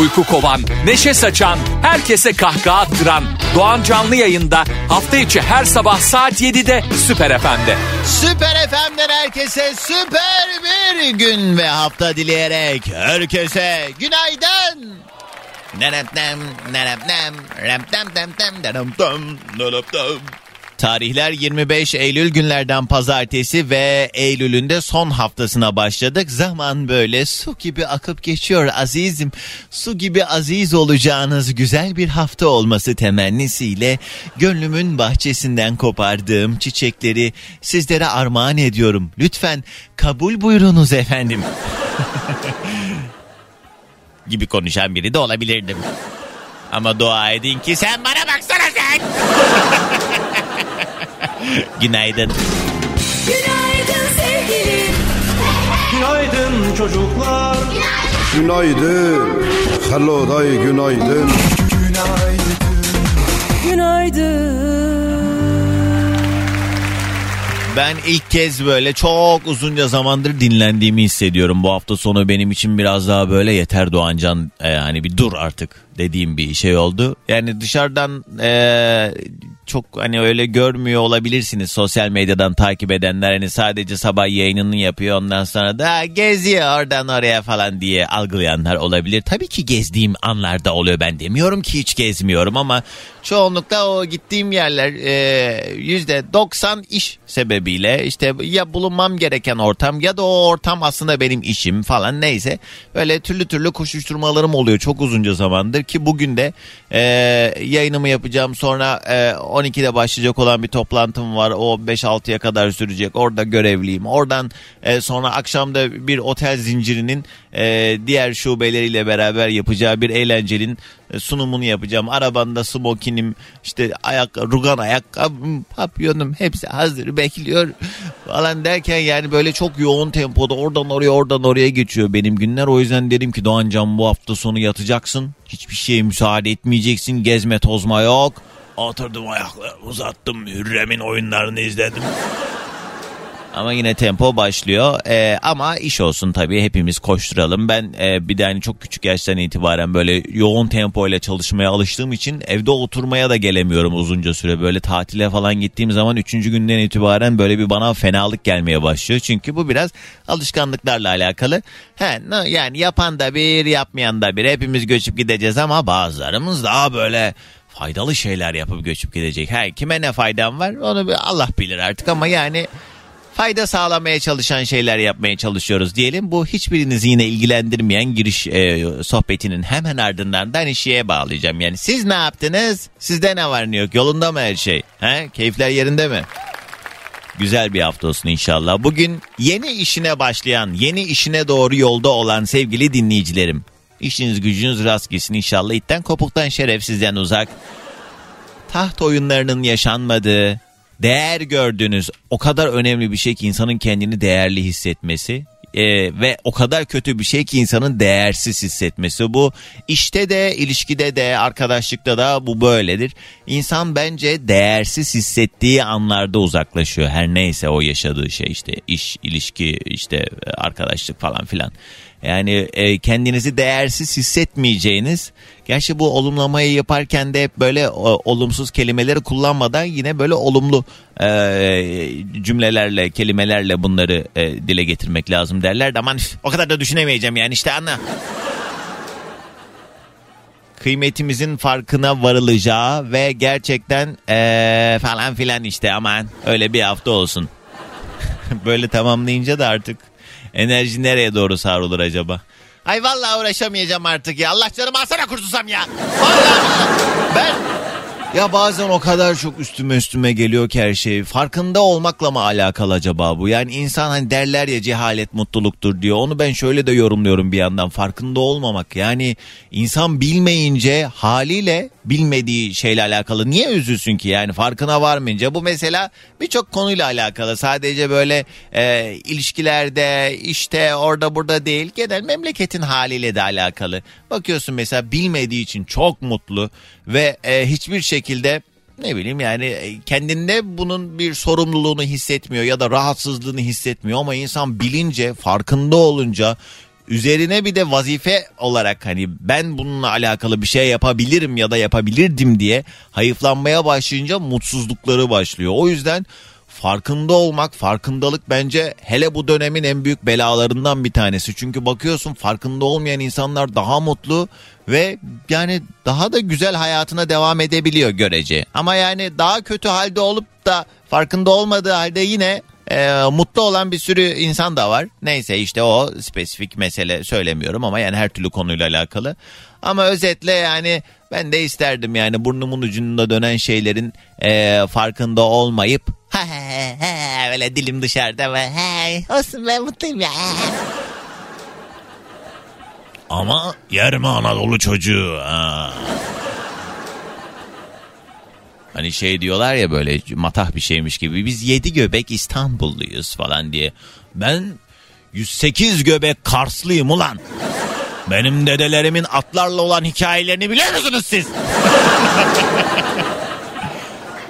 Uyku kovan, neşe saçan, herkese kahkaha attıran Doğan Canlı yayında hafta içi her sabah saat 7'de Süper FM'de. Süper FM'den herkese süper bir gün ve hafta dileyerek herkese günaydın. Nereptem, nereptem, reptem, tem, tem, nereptem, nereptem. Tarihler 25 Eylül günlerden pazartesi ve Eylül'ün de son haftasına başladık. Zaman böyle su gibi akıp geçiyor azizim. Su gibi aziz olacağınız güzel bir hafta olması temennisiyle gönlümün bahçesinden kopardığım çiçekleri sizlere armağan ediyorum. Lütfen kabul buyurunuz efendim. gibi konuşan biri de olabilirdim. Ama dua edin ki sen bana baksana sen. Günaydın. Günaydın sevgilim. Günaydın çocuklar. Günaydın. Hello day günaydın. Günaydın. Ben ilk kez böyle çok uzunca zamandır dinlendiğimi hissediyorum. Bu hafta sonu benim için biraz daha böyle yeter Doğancan e, hani bir dur artık dediğim bir şey oldu. Yani dışarıdan e, çok hani öyle görmüyor olabilirsiniz sosyal medyadan takip edenler hani sadece sabah yayınını yapıyor ondan sonra da geziyor oradan oraya falan diye algılayanlar olabilir. Tabii ki gezdiğim anlarda oluyor ben demiyorum ki hiç gezmiyorum ama çoğunlukla o gittiğim yerler e, yüzde 90 iş sebebiyle işte ya bulunmam gereken ortam ya da o ortam aslında benim işim falan neyse böyle türlü türlü koşuşturmalarım oluyor çok uzunca zamandır ki bugün de e, yayınımı yapacağım. Sonra e, 12'de başlayacak olan bir toplantım var. O 5-6'ya kadar sürecek. Orada görevliyim. Oradan e, sonra akşamda bir otel zincirinin e, diğer şubeleriyle beraber yapacağı bir eğlencenin sunumunu yapacağım. Arabanda smokinim, işte ayak, rugan ayakkabım, papyonum hepsi hazır bekliyor falan derken yani böyle çok yoğun tempoda oradan oraya oradan oraya geçiyor benim günler. O yüzden dedim ki Doğancan bu hafta sonu yatacaksın. Hiçbir şeye müsaade etmeyeceksin. Gezme tozma yok. Oturdum ayaklarımı uzattım. Hürrem'in oyunlarını izledim. Ama yine tempo başlıyor. Ee, ama iş olsun tabii hepimiz koşturalım. Ben e, bir de hani çok küçük yaştan itibaren böyle yoğun tempo ile çalışmaya alıştığım için evde oturmaya da gelemiyorum uzunca süre. Böyle tatile falan gittiğim zaman 3. günden itibaren böyle bir bana fenalık gelmeye başlıyor. Çünkü bu biraz alışkanlıklarla alakalı. He, yani yapan da bir yapmayan da bir hepimiz göçüp gideceğiz ama bazılarımız daha böyle faydalı şeyler yapıp göçüp gidecek. He, kime ne faydam var onu Allah bilir artık ama yani fayda sağlamaya çalışan şeyler yapmaya çalışıyoruz diyelim. Bu hiçbirinizi yine ilgilendirmeyen giriş e, sohbetinin hemen ardından da hani bağlayacağım. Yani siz ne yaptınız? Sizde ne var ne yok? Yolunda mı her şey? He? Keyifler yerinde mi? Güzel bir hafta olsun inşallah. Bugün yeni işine başlayan, yeni işine doğru yolda olan sevgili dinleyicilerim. İşiniz gücünüz rast gitsin inşallah. İtten kopuktan şerefsizden uzak. Taht oyunlarının yaşanmadığı, değer gördüğünüz o kadar önemli bir şey ki insanın kendini değerli hissetmesi Ee, ve o kadar kötü bir şey ki insanın değersiz hissetmesi. Bu işte de ilişkide de arkadaşlıkta da bu böyledir. İnsan bence değersiz hissettiği anlarda uzaklaşıyor. Her neyse o yaşadığı şey işte iş ilişki işte arkadaşlık falan filan yani e, kendinizi değersiz hissetmeyeceğiniz. Gerçi bu olumlamayı yaparken de hep böyle o, olumsuz kelimeleri kullanmadan yine böyle olumlu e, cümlelerle, kelimelerle bunları e, dile getirmek lazım derler. Aman o kadar da düşünemeyeceğim yani işte anla. Kıymetimizin farkına varılacağı ve gerçekten e, falan filan işte aman öyle bir hafta olsun. böyle tamamlayınca da artık Enerji nereye doğru savrulur acaba? Ay vallahi uğraşamayacağım artık ya. Allah canımı alsana kurtulsam ya. Vallahi ben ya bazen o kadar çok üstüme üstüme geliyor ki her şey. Farkında olmakla mı alakalı acaba bu? Yani insan hani derler ya cehalet mutluluktur diyor. Onu ben şöyle de yorumluyorum bir yandan. Farkında olmamak. Yani insan bilmeyince haliyle bilmediği şeyle alakalı. Niye üzülsün ki? Yani farkına varmayınca bu mesela birçok konuyla alakalı. Sadece böyle e, ilişkilerde işte orada burada değil genel memleketin haliyle de alakalı. Bakıyorsun mesela bilmediği için çok mutlu ve e, hiçbir şekilde ne bileyim yani e, kendinde bunun bir sorumluluğunu hissetmiyor ya da rahatsızlığını hissetmiyor. Ama insan bilince farkında olunca üzerine bir de vazife olarak hani ben bununla alakalı bir şey yapabilirim ya da yapabilirdim diye hayıflanmaya başlayınca mutsuzlukları başlıyor. O yüzden farkında olmak, farkındalık bence hele bu dönemin en büyük belalarından bir tanesi. Çünkü bakıyorsun farkında olmayan insanlar daha mutlu ve yani daha da güzel hayatına devam edebiliyor görece. Ama yani daha kötü halde olup da farkında olmadığı halde yine e, mutlu olan bir sürü insan da var. Neyse işte o spesifik mesele söylemiyorum ama yani her türlü konuyla alakalı. Ama özetle yani ben de isterdim yani burnumun ucunda dönen şeylerin e, farkında olmayıp ha böyle dilim dışarıda ve ha olsun ben mutluyum ya. Ama yer mi Anadolu çocuğu? Ha. Hani şey diyorlar ya böyle matah bir şeymiş gibi biz yedi göbek İstanbulluyuz falan diye. Ben 108 göbek Karslıyım ulan. Benim dedelerimin atlarla olan hikayelerini biliyor musunuz siz?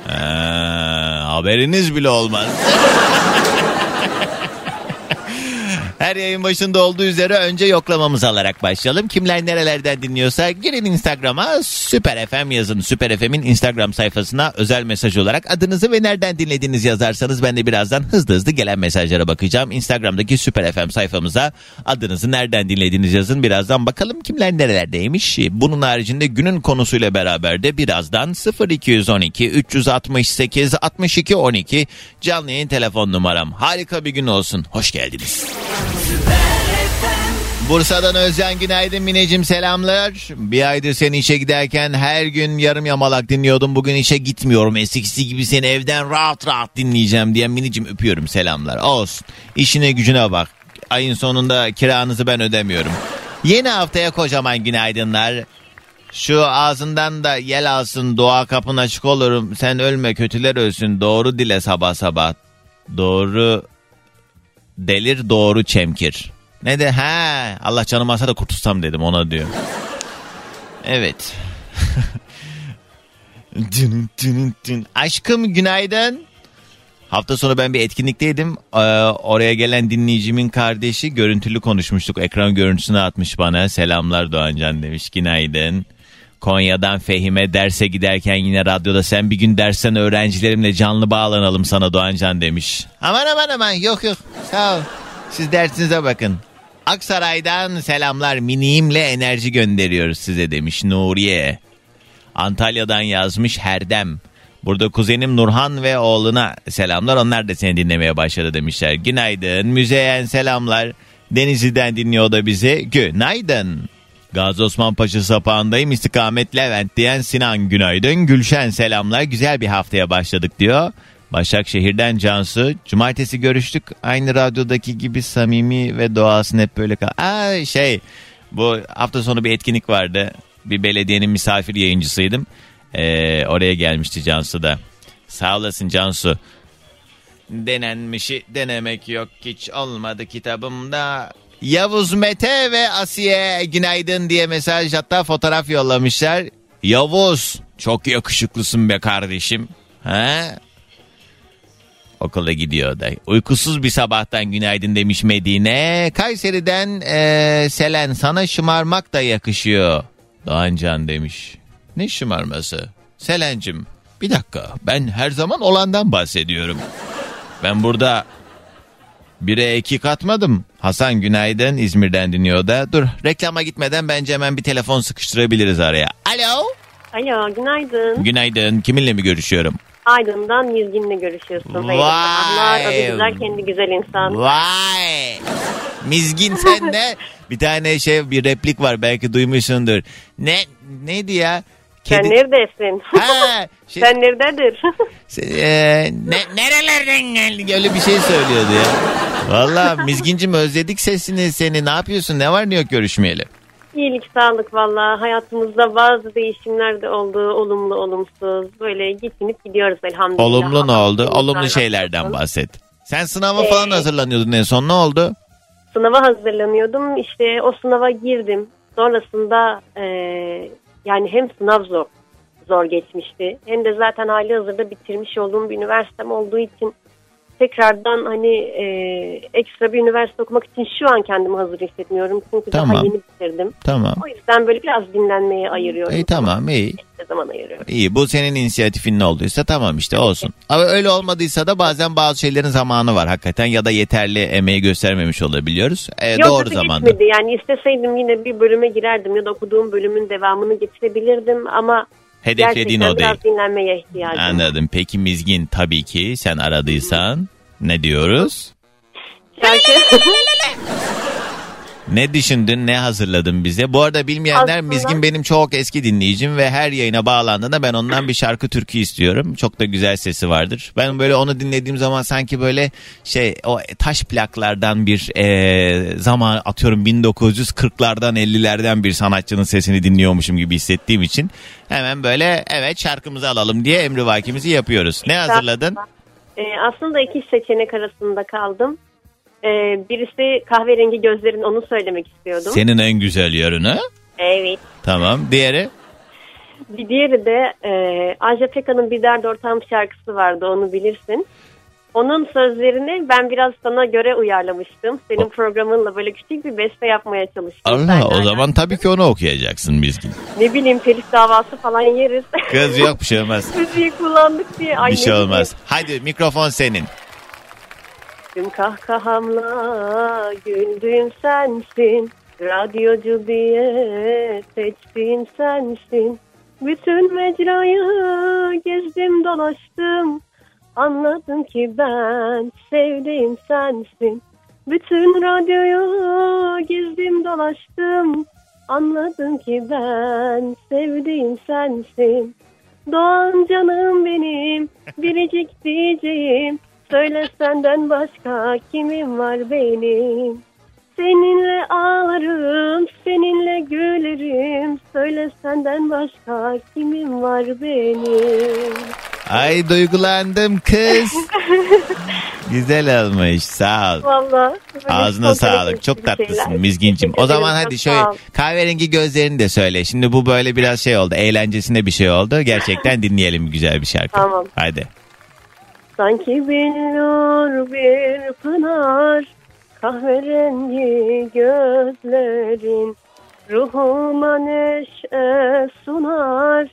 Ha, haberiniz bile olmaz. Her yayın başında olduğu üzere önce yoklamamızı alarak başlayalım. Kimler nerelerden dinliyorsa girin Instagram'a Süper FM yazın. Süper FM'in Instagram sayfasına özel mesaj olarak adınızı ve nereden dinlediğiniz yazarsanız ben de birazdan hızlı hızlı gelen mesajlara bakacağım. Instagram'daki Süper FM sayfamıza adınızı nereden dinlediğiniz yazın. Birazdan bakalım kimler nerelerdeymiş. Bunun haricinde günün konusuyla beraber de birazdan 0212 368 62 12 canlı yayın telefon numaram. Harika bir gün olsun. Hoş geldiniz. Bursa'dan Özcan günaydın Mineciğim selamlar. Bir aydır seni işe giderken her gün yarım yamalak dinliyordum. Bugün işe gitmiyorum. Eskisi gibi seni evden rahat rahat dinleyeceğim diye Mineciğim öpüyorum selamlar. Olsun. İşine gücüne bak. Ayın sonunda kiranızı ben ödemiyorum. Yeni haftaya kocaman günaydınlar. Şu ağzından da yel alsın dua kapın açık olurum. Sen ölme kötüler ölsün doğru dile sabah sabah. Doğru delir doğru çemkir. Ne de ha Allah canım alsa da kurtulsam dedim ona diyor. Evet. Aşkım günaydın. Hafta sonu ben bir etkinlikteydim. Ee, oraya gelen dinleyicimin kardeşi görüntülü konuşmuştuk. Ekran görüntüsünü atmış bana. Selamlar Doğancan demiş. Günaydın. Konya'dan Fehime derse giderken yine radyoda sen bir gün dersen öğrencilerimle canlı bağlanalım sana Doğancan demiş. Aman aman aman yok yok sağ ol. Siz dersinize bakın. Aksaray'dan selamlar miniğimle enerji gönderiyoruz size demiş Nuriye. Antalya'dan yazmış Herdem. Burada kuzenim Nurhan ve oğluna selamlar. Onlar da seni dinlemeye başladı demişler. Günaydın. Müzeyen selamlar. Denizli'den dinliyor da bizi. Günaydın. Gazi Osman Paşa sapağındayım. İstikamet Levent diyen Sinan günaydın. Gülşen selamlar. Güzel bir haftaya başladık diyor. Başakşehir'den Cansu. Cumartesi görüştük. Aynı radyodaki gibi samimi ve doğasını hep böyle kal. Aa şey bu hafta sonu bir etkinlik vardı. Bir belediyenin misafir yayıncısıydım. Ee, oraya gelmişti Cansu da. Sağ olasın Cansu. Denenmişi denemek yok hiç olmadı kitabımda. Yavuz Mete ve Asiye günaydın diye mesaj hatta fotoğraf yollamışlar. Yavuz çok yakışıklısın be kardeşim. Ha? Okula gidiyor da. Uykusuz bir sabahtan günaydın demiş Medine. Kayseri'den eee, Selen sana şımarmak da yakışıyor. Doğancan demiş. Ne şımarması? Selen'cim bir dakika ben her zaman olandan bahsediyorum. Ben burada bire iki katmadım. Hasan günaydın İzmir'den dinliyor da. Dur reklama gitmeden bence hemen bir telefon sıkıştırabiliriz araya. Alo. Alo günaydın. Günaydın kiminle mi görüşüyorum? Aydın'dan Mizgin'le görüşüyorsun. Hayırlı Vay. sabahlar. Adı güzel kendi güzel insan. Vay. Mizgin sen de bir tane şey bir replik var belki duymuşsundur. Ne neydi ya? Sen Kedi- neredesin? Ha, şey, Sen nerededir? se- e, ne, nerelerden geldin? Öyle bir şey söylüyordu ya. Valla Mizgincim özledik sesini seni. Ne yapıyorsun? Ne var ne yok görüşmeyeli? İyilik, sağlık valla. Hayatımızda bazı değişimler de oldu. Olumlu, olumsuz. Böyle geçinip gidiyoruz elhamdülillah. Olumlu ne oldu? Olumlu şeylerden bahset. Sen sınava Ee, falan hazırlanıyordun en son ne oldu? Sınava hazırlanıyordum. İşte o sınava girdim. Sonrasında e, yani hem sınav zor, zor geçmişti. Hem de zaten hali hazırda bitirmiş olduğum bir üniversitem olduğu için tekrardan hani e, ekstra bir üniversite okumak için şu an kendimi hazır hissetmiyorum. Çünkü Tamam. daha yeni bitirdim. Tamam. O yüzden böyle biraz dinlenmeye ayırıyorum. İyi tamam iyi. Ne zaman ayırıyorum. İyi bu senin inisiyatifin ne olduysa tamam işte olsun. Ama öyle olmadıysa da bazen bazı şeylerin zamanı var hakikaten ya da yeterli emeği göstermemiş olabiliyoruz. Ee, Yok, doğru zamanda. gitmedi. Yani isteseydim yine bir bölüme girerdim ya da okuduğum bölümün devamını getirebilirdim ama Hedeflediğin gerçekten o değil. biraz dinlenmeye ihtiyacım var. Anladım. Peki Mizgin tabii ki sen aradıysan ne diyoruz? Şarkı- Ne düşündün, ne hazırladın bize? Bu arada bilmeyenler Aslında- Mizgin benim çok eski dinleyicim ve her yayına bağlandığında ben ondan bir şarkı türkü istiyorum. Çok da güzel sesi vardır. Ben böyle onu dinlediğim zaman sanki böyle şey o taş plaklardan bir eee, zaman atıyorum 1940'lardan 50'lerden bir sanatçının sesini dinliyormuşum gibi hissettiğim için hemen böyle evet şarkımızı alalım diye emrivakimizi yapıyoruz. Ne hazırladın? Ee, aslında iki seçenek arasında kaldım. Ee, birisi kahverengi gözlerin onu söylemek istiyordum. Senin en güzel yönü. Evet. Tamam. Diğeri? Bir diğeri de e, Ajda Pekkan'ın Bir Dert Ortağım şarkısı vardı onu bilirsin. Onun sözlerini ben biraz sana göre uyarlamıştım. Senin programınla böyle küçük bir beste yapmaya çalıştım. Allah senden. o zaman tabii ki onu okuyacaksın Mizgin. Ne bileyim telif davası falan yeriz. Kız yok bir şey olmaz. Müziği kullandık diye. Ay Bir şey bileyim. olmaz. Hadi mikrofon senin. Tüm kahkahamla güldüğüm sensin. Radyocu diye seçtiğim sensin. Bütün mecrayı gezdim dolaştım. Anladım ki ben sevdiğim sensin. Bütün radyoyu gezdim dolaştım. Anladım ki ben sevdiğim sensin. Doğan canım benim, biricik diyeceğim. Söyle senden başka kimim var benim? Seninle ağlarım, seninle gülerim. Söyle senden başka kimim var benim? Ay duygulandım kız. Güzel olmuş sağ ol. Valla. Ağzına sağlık. Çok tatlısın şeyler. Mizgincim. O zaman hadi şöyle kahverengi gözlerini de söyle. Şimdi bu böyle biraz şey oldu. Eğlencesine bir şey oldu. Gerçekten dinleyelim güzel bir şarkı. Tamam. Hadi. Sanki billur bir pınar Kahverengi gözlerin Ruhuma neşe sunar.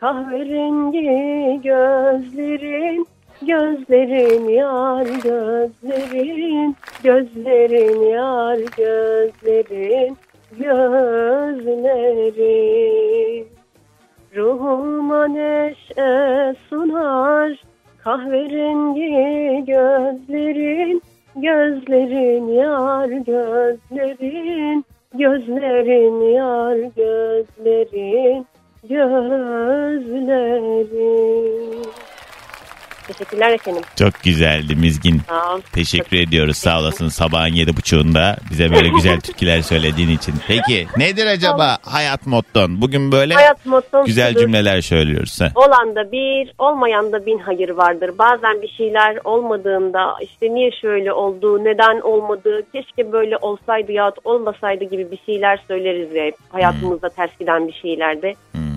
Kahverengi gözlerin Gözlerin yar gözlerin Gözlerin yar gözlerin Gözlerin. Ruhuma neşe sunar Kahverengi gözlerin Gözlerin yar gözlerin Gözlerin yar gözlerin Gözlerin Teşekkürler efendim. Çok güzeldi Mizgin. Ol. Teşekkür ediyoruz. Sağ olasın sabahın yedi buçuğunda bize böyle güzel türküler söylediğin için. Peki nedir acaba hayat motton? Bugün böyle Hayat mottom güzel şudur. cümleler söylüyoruz. ha. Olan da bir, olmayan da bin hayır vardır. Bazen bir şeyler olmadığında işte niye şöyle oldu, neden olmadı, keşke böyle olsaydı ya olmasaydı gibi bir şeyler söyleriz ya hep. hayatımızda ters giden bir şeylerde.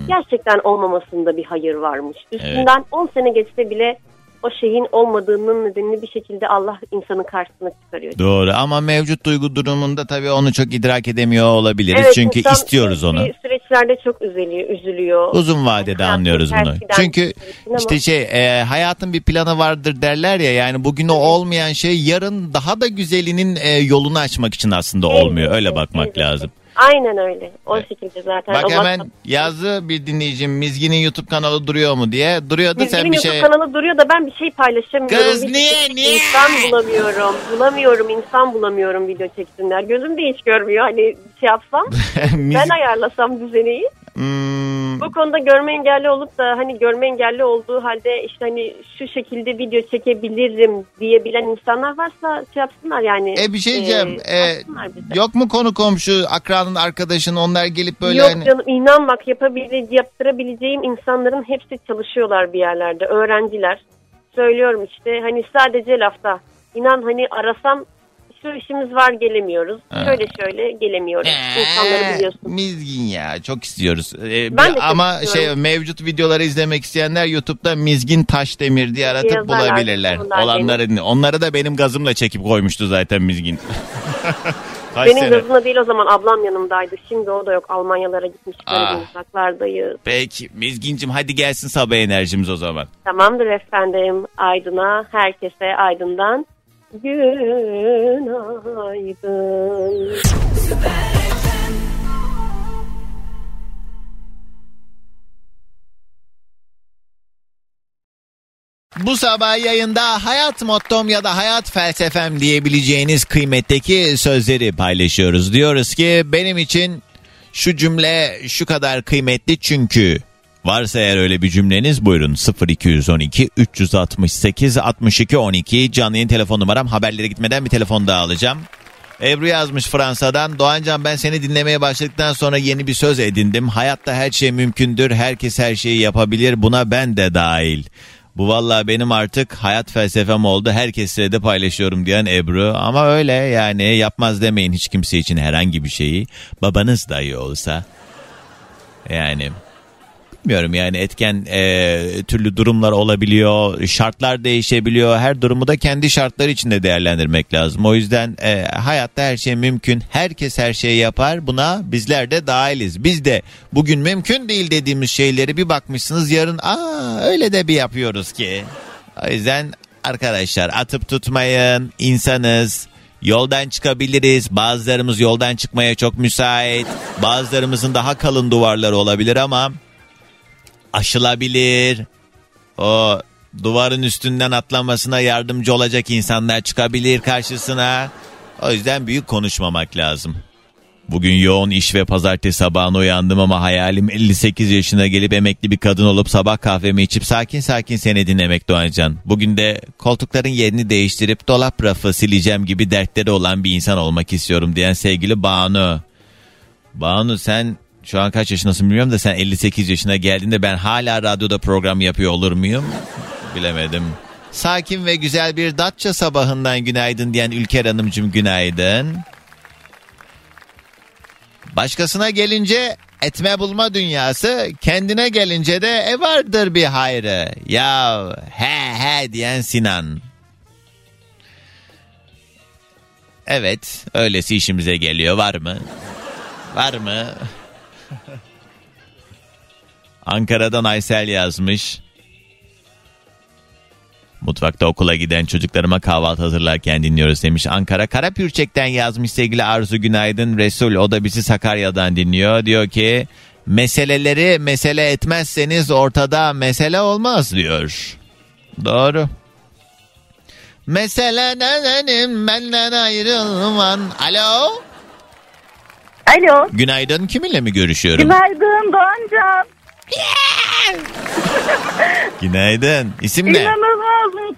Gerçekten olmamasında bir hayır varmış. Üstünden 10 sene geçse bile o şeyin olmadığının nedenini bir şekilde Allah insanın karşısına çıkarıyor. Doğru ama mevcut duygu durumunda tabii onu çok idrak edemiyor olabiliriz. Evet, Çünkü istiyoruz onu. bir Süreçlerde çok üzülüyor. üzülüyor. Uzun vadede Hayatın anlıyoruz bunu. Çünkü ama- işte şey e, hayatın bir planı vardır derler ya yani bugün o olmayan şey yarın daha da güzelinin e, yolunu açmak için aslında olmuyor. Öyle bakmak Evet. lazım. Aynen öyle. O şekilde zaten. Bak O hemen WhatsApp- yazdı bir dinleyicim Mizgin'in YouTube kanalı duruyor mu diye. Duruyordu Bizim sen bir YouTube şey. kanalı duruyor da ben bir şey paylaşamıyorum. Kız Video niye, çekecek niye? İnsan bulamıyorum. Bulamıyorum insan bulamıyorum video çeksinler. Gözüm de hiç görmüyor. Hani şey yapsam ben ayarlasam düzeneyi. Hmm, Bu konuda görme engelli olup da hani görme engelli olduğu halde işte hani şu şekilde video çekebilirim diyebilen insanlar varsa şey yapsınlar yani. E bir şey diyeceğim. E, bize. yok mu konu komşu, akranın, arkadaşın onlar gelip böyle Yok hani... canım inan bak yapabile, yaptırabileceğim insanların hepsi çalışıyorlar bir yerlerde. Öğrenciler. Söylüyorum işte hani sadece lafta. İnan hani arasam şu işimiz var gelemiyoruz. Ha. Şöyle şöyle gelemiyoruz. Ee, İnsanları biliyorsun. Mizgin ya çok istiyoruz. Ee, Ben de çok ama istiyorum. şey mevcut videoları izlemek isteyenler YouTube'da Mizgin Taşdemir diye aratıp Yazarlar, bulabilirler. Olanları onları da benim gazımla çekip koymuştu zaten Mizgin. Kaç Benim sene? gözümde değil o zaman ablam yanımdaydı. Şimdi o da yok. Almanyalara gitmiş böyle Ah. bir uzaklardayız. Peki Mizgincim hadi gelsin sabah enerjimiz o zaman. Tamamdır efendim. Aydın'a, herkese Aydın'dan günaydın. Bu sabah yayında hayat mottom ya da hayat felsefem diyebileceğiniz kıymetteki sözleri paylaşıyoruz. Diyoruz ki benim için şu cümle şu kadar kıymetli çünkü varsa eğer öyle bir cümleniz buyurun 0212 368 62 12 canlı yayın telefon numaram haberlere gitmeden bir telefon daha alacağım. Ebru yazmış Fransa'dan. Doğancan ben seni dinlemeye başladıktan sonra yeni bir söz edindim. Hayatta her şey mümkündür. Herkes her şeyi yapabilir. Buna ben de dahil. Bu vallahi benim artık hayat felsefem oldu. Herkesle de paylaşıyorum diyen Ebru. Ama öyle yani yapmaz demeyin hiç kimse için herhangi bir şeyi. Babanız dahi olsa. Yani bilmiyorum yani etken e, türlü durumlar olabiliyor, şartlar değişebiliyor. Her durumu da kendi şartları içinde değerlendirmek lazım. O yüzden e, hayatta her şey mümkün. Herkes her şeyi yapar. Buna bizler de dahiliz. Biz de bugün mümkün değil dediğimiz şeyleri bir bakmışsınız yarın aa öyle de bir yapıyoruz ki. O yüzden arkadaşlar atıp tutmayın. insanız. Yoldan çıkabiliriz. Bazılarımız yoldan çıkmaya çok müsait. Bazılarımızın daha kalın duvarları olabilir ama aşılabilir. O duvarın üstünden atlamasına yardımcı olacak insanlar çıkabilir karşısına. O yüzden büyük konuşmamak lazım. Bugün yoğun iş ve pazartesi sabahına uyandım ama hayalim 58 yaşına gelip emekli bir kadın olup sabah kahvemi içip sakin sakin seni dinlemek Doğancan. Bugün de koltukların yerini değiştirip dolap rafı sileceğim gibi dertleri olan bir insan olmak istiyorum diyen sevgili Banu. Banu sen şu an kaç yaşındasın bilmiyorum da sen 58 yaşına geldiğinde ben hala radyoda program yapıyor olur muyum? Bilemedim. Sakin ve güzel bir Datça sabahından günaydın diyen Ülker Hanımcığım günaydın. Başkasına gelince etme bulma dünyası, kendine gelince de e vardır bir hayrı. Ya he he diyen Sinan. Evet, öylesi işimize geliyor var mı? Var mı? Ankara'dan Aysel yazmış. Mutfakta okula giden çocuklarıma kahvaltı hazırlarken dinliyoruz demiş. Ankara Karapürçek'ten yazmış sevgili Arzu Günaydın. Resul o da bizi Sakarya'dan dinliyor. Diyor ki meseleleri mesele etmezseniz ortada mesele olmaz diyor. Doğru. Mesele benim benden ayrılman. Alo. Alo. Günaydın kiminle mi görüşüyorum? Günaydın Doğancan. Günaydın. İsim ne? İnanılmaz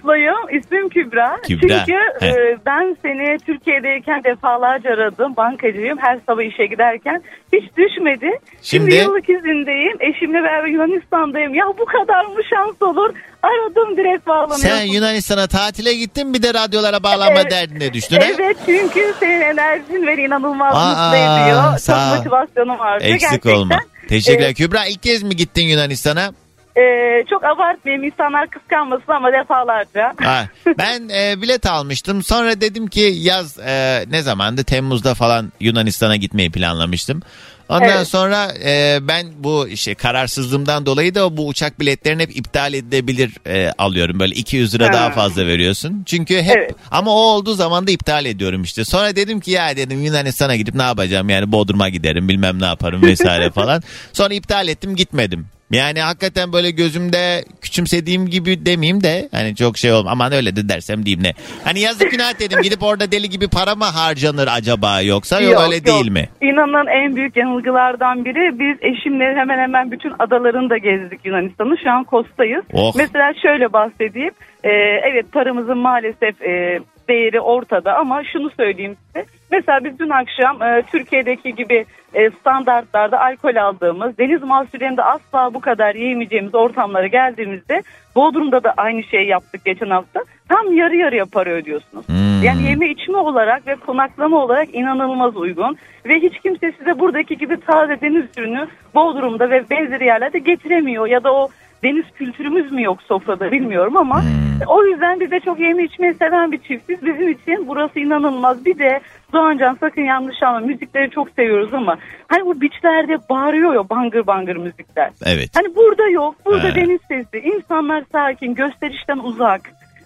mutluyum. İsmim Kübra. Kübra, Çünkü he. e, ben seni Türkiye'deyken defalarca aradım. Bankacıyım. Her sabah işe giderken. Hiç düşmedi. Şimdi, Şimdi? yıllık izindeyim. Eşimle beraber Yunanistan'dayım. Ya bu kadar mı şans olur? Aradım direkt bağlanıyorsun. Sen Yunanistan'a tatile gittin bir de radyolara bağlanma Evet. derdine düştün? Evet çünkü senin enerjin beni inanılmaz Aa, mutlu ediyor. Çok motivasyonum vardı. Eksik Gerçekten. olma. Teşekkürler. Evet. Kübra ilk kez mi gittin Yunanistan'a? Ee, çok abartmayayım insanlar kıskanmasın ama defalarca. Ha, ben e, bilet almıştım. Sonra dedim ki yaz e, ne zamandı? Temmuz'da falan Yunanistan'a gitmeyi planlamıştım. Ondan Evet. sonra e, ben bu işte kararsızlığımdan dolayı da bu uçak biletlerini hep iptal edilebilir e, alıyorum. Böyle 200 lira Ha. daha fazla veriyorsun. Çünkü hep Evet. ama o olduğu zaman da iptal ediyorum işte. Sonra dedim ki ya dedim Yunanistan'a gidip ne yapacağım yani Bodrum'a giderim bilmem ne yaparım vesaire falan. Sonra iptal ettim gitmedim. Yani hakikaten böyle gözümde küçümsediğim gibi demeyeyim de hani çok şey olma aman öyle de dersem diyeyim ne. Hani yazık günah dedim gidip orada deli gibi para mı harcanır acaba yoksa yok, öyle yok. değil mi? İnanın en büyük yanılgılardan biri biz eşimle hemen hemen bütün adalarını da gezdik Yunanistan'ı. Şu an Kos'tayız. Oh. Mesela şöyle bahsedeyim. Ee, evet paramızın maalesef e, değeri ortada ama şunu söyleyeyim size. Mesela biz dün akşam e, Türkiye'deki gibi e, standartlarda alkol aldığımız, deniz mahsullerinde asla bu kadar yiyemeyeceğimiz ortamlara geldiğimizde Bodrum'da da aynı şeyi yaptık geçen hafta. Tam yarı yarıya para ödüyorsunuz. Hmm. Yani yeme içme olarak ve konaklama olarak inanılmaz uygun. Ve hiç kimse size buradaki gibi taze deniz ürünü Bodrum'da ve benzeri yerlerde getiremiyor. Ya da o deniz kültürümüz mü yok sofrada bilmiyorum ama Hmm. o yüzden biz de çok yeme içmeyi seven bir çiftiz. Bizim için burası inanılmaz. Bir de Doğancan sakın yanlış anlama müzikleri çok seviyoruz ama hani bu beachlerde bağırıyor ya bangır bangır müzikler. Evet. Hani burada yok. Burada He. deniz sesi. İnsanlar sakin, gösterişten uzak.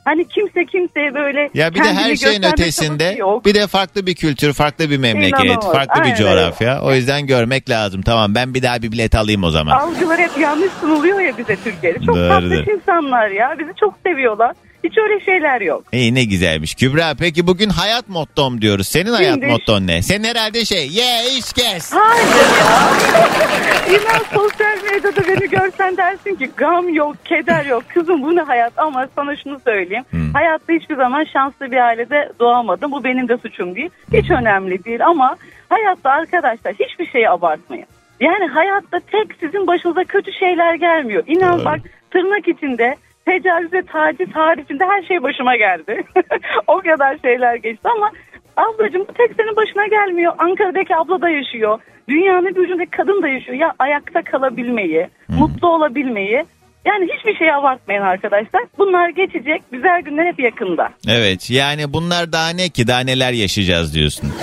Hani kimse kimseye böyle Ya bir de her şeyin ötesinde bir de farklı bir kültür, farklı bir memleket, İnanılmaz. farklı bir Aynen coğrafya. O yüzden görmek lazım. Tamam ben bir daha bir bilet alayım o zaman. Algılar hep yanlış sunuluyor ya bize Türkiye'de. Çok Doğrudur. tatlı insanlar ya. Bizi çok seviyorlar. Hiç öyle şeyler yok. İyi ne güzelmiş. Kübra peki bugün hayat mottom diyoruz. Senin hayat Şimdi- motton ne? Senin herhalde şey ye iç kes. Hayır ya. İnan sosyal medyada beni görsen dersin ki gam yok, keder yok. Kızım bu ne hayat ama sana şunu söyleyeyim. Hmm. Hayatta hiçbir zaman şanslı bir ailede doğamadım. Bu benim de suçum değil. Hiç önemli değil ama hayatta arkadaşlar hiçbir şeyi abartmayın. Yani hayatta tek sizin başınıza kötü şeyler gelmiyor. İnan Doğru. bak tırnak içinde tecavüz ve taciz haricinde her şey başıma geldi. o kadar şeyler geçti ama ablacığım bu tek senin başına gelmiyor. Ankara'daki abla da yaşıyor. Dünyanın bir ucundaki kadın da yaşıyor. Ya ayakta kalabilmeyi, mutlu olabilmeyi. Yani hiçbir şey abartmayın arkadaşlar. Bunlar geçecek. Güzel günler hep yakında. Evet yani bunlar daha ne ki daha neler yaşayacağız diyorsun.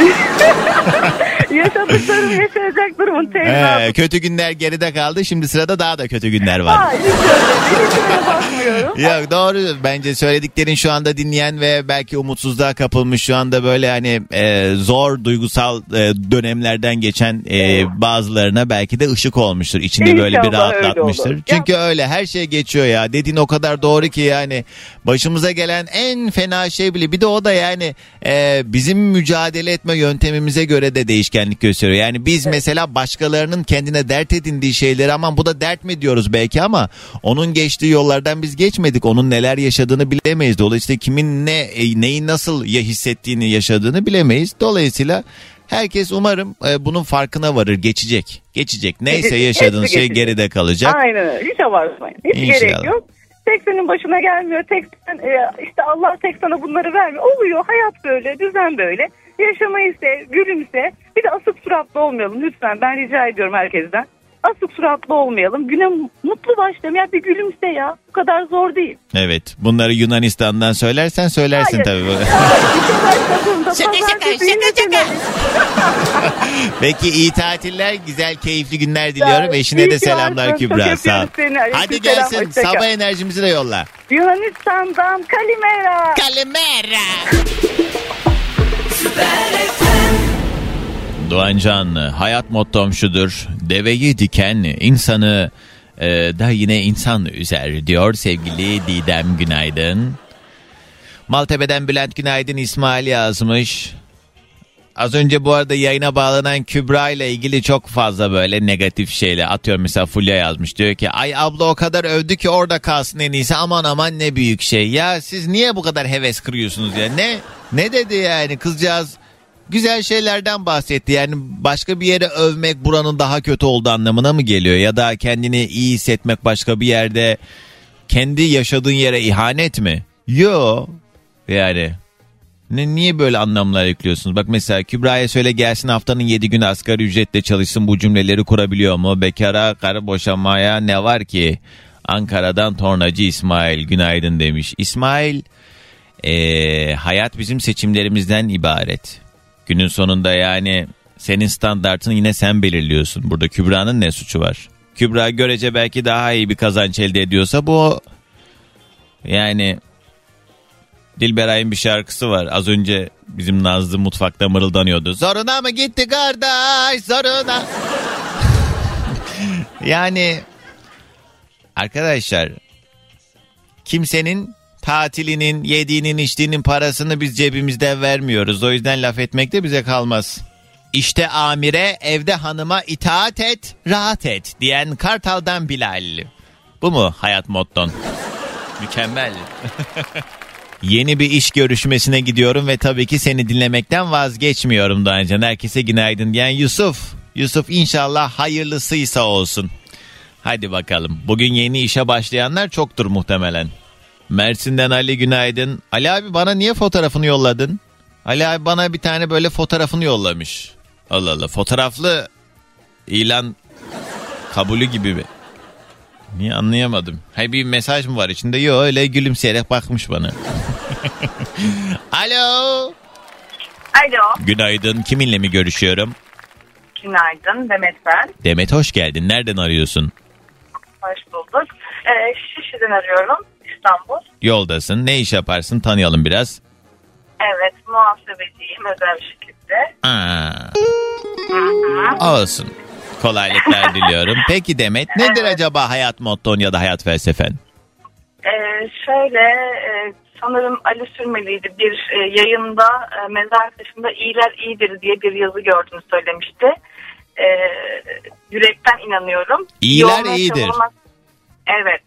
Yaşadıklarım yaşayacak durumun Ee, kötü günler geride kaldı şimdi sırada daha da kötü günler var. Hayır hiç öyle. Hiçbirine bakmıyorum. Ya doğru bence söylediklerin şu anda dinleyen ve belki umutsuzluğa kapılmış şu anda böyle hani e, zor duygusal e, dönemlerden geçen e, bazılarına belki de ışık olmuştur. İçini böyle bir İnşallah öyle rahatlatmıştır. olur. Çünkü öyle her şey geçiyor ya. Dediğin o kadar doğru ki yani başımıza gelen en fena şey bile bir de o da yani e, bizim mücadele etme yöntemimize göre de değişkenlik gösteriyor. Yani biz mesela başkalarının kendine dert edindiği şeyleri aman bu da dert mi diyoruz belki ama onun geçtiği yollardan biz geçmedik. Onun neler yaşadığını bilemeyiz. Dolayısıyla kimin ne e, neyi nasıl ya hissettiğini yaşadığını bilemeyiz. Dolayısıyla herkes umarım e, bunun farkına varır. Geçecek. Geçecek. Neyse yaşadığın şey geride kalacak. Aynen öyle. Hiç abartmayın. Hiç İnşallah. gerek yok. Tek senin başına gelmiyor. Tek sen, e, işte Allah tek sana bunları vermiyor. Oluyor. Hayat böyle. Düzen böyle. Yaşamayı sev. Gülümse. Bir de asık suratlı olmayalım lütfen. Ben rica ediyorum herkesten. Asık suratlı olmayalım. Güne mutlu başlayalım. Ya bir gülümse ya. Bu kadar zor değil. Evet. Bunları Yunanistan'dan söylersen söylersin Hayır. tabii. İşe başladığımda pazartesi yine dönelim. Peki iyi tatiller, güzel keyifli günler diliyorum. Eşine İyi de ki selamlar varsın. Kübra. Sağ ol. öpüyoruz seni. Aleyküm Hadi selam, gelsin. hoşça kal. Sabah enerjimizi de yolla. Yunanistan'dan Kalimera. Kalimera. Doğancan hayat mottom şudur. Deveyi diken insanı e, da yine insan üzer diyor sevgili Didem Günaydın. Maltepe'den Bülent Günaydın İsmail yazmış. Az önce bu arada yayına bağlanan Kübra ile ilgili çok fazla böyle negatif şeyler atıyorum. Mesela Fulya yazmış diyor ki ay abla o kadar övdü ki orada kalsın en iyisi. Aman aman ne büyük şey. Ya siz niye bu kadar heves kırıyorsunuz ya? Ne ne dedi yani? Kızcağız güzel şeylerden bahsetti. Yani başka bir yere övmek buranın daha kötü olduğu anlamına mı geliyor? Ya da kendini iyi hissetmek başka bir yerde kendi yaşadığın yere ihanet mi? Yo yani ne, niye böyle anlamlar yüklüyorsunuz? Bak mesela Kübra'ya söyle gelsin haftanın 7 günü asgari ücretle çalışsın bu cümleleri kurabiliyor mu? Bekara karı boşamaya ne var ki? Ankara'dan tornacı İsmail günaydın demiş. İsmail eee, hayat bizim seçimlerimizden ibaret. Günün sonunda yani senin standartını yine sen belirliyorsun. Burada Kübra'nın ne suçu var? Kübra görece belki daha iyi bir kazanç elde ediyorsa bu yani Dilberay'ın bir şarkısı var. Az önce bizim Nazlı mutfakta mırıldanıyordu. Zoruna mı gitti kardeş zoruna? yani Arkadaşlar kimsenin tatilinin, yediğinin, içtiğinin parasını biz cebimizden vermiyoruz. O yüzden laf etmek de bize kalmaz. İşte amire evde hanıma itaat et, rahat et diyen Kartal'dan Bilal. Bu mu hayat motton? Mükemmel. Yeni bir iş görüşmesine gidiyorum ve tabii ki seni dinlemekten vazgeçmiyorum Doğancan. Herkese günaydın diyen Yusuf. Yusuf inşallah hayırlısıysa olsun. Hadi bakalım. Bugün yeni işe başlayanlar çoktur muhtemelen. Mersin'den Ali günaydın. Ali abi bana niye fotoğrafını yolladın? Ali abi bana bir tane böyle fotoğrafını yollamış. Allah Allah fotoğraflı ilan kabulü gibi mi? Niye anlayamadım. Hay bir mesaj mı var içinde? Yok öyle gülümseyerek bakmış bana. Alo. Alo, Günaydın. Kiminle mi görüşüyorum? günaydın Demet ben. Demet hoş geldin. Nereden arıyorsun? Hoş bulduk. Ee, Şişli'den arıyorum, İstanbul. Yoldasın. Ne iş yaparsın? Tanıyalım biraz. Evet, muhasebeciyim özel bir şirkette. Aa. Olsun. Kolaylıklar diliyorum. Peki Demet nedir acaba hayat motton ya da hayat felsefen? Ee, şöyle, e, sanırım Ali Sürmeli'ydi bir e, yayında e, mezar taşında iyiler iyidir diye bir yazı gördüğünü söylemişti. Ee, yürekten inanıyorum. İyiler Yoğun iyidir. yaşamına- Evet.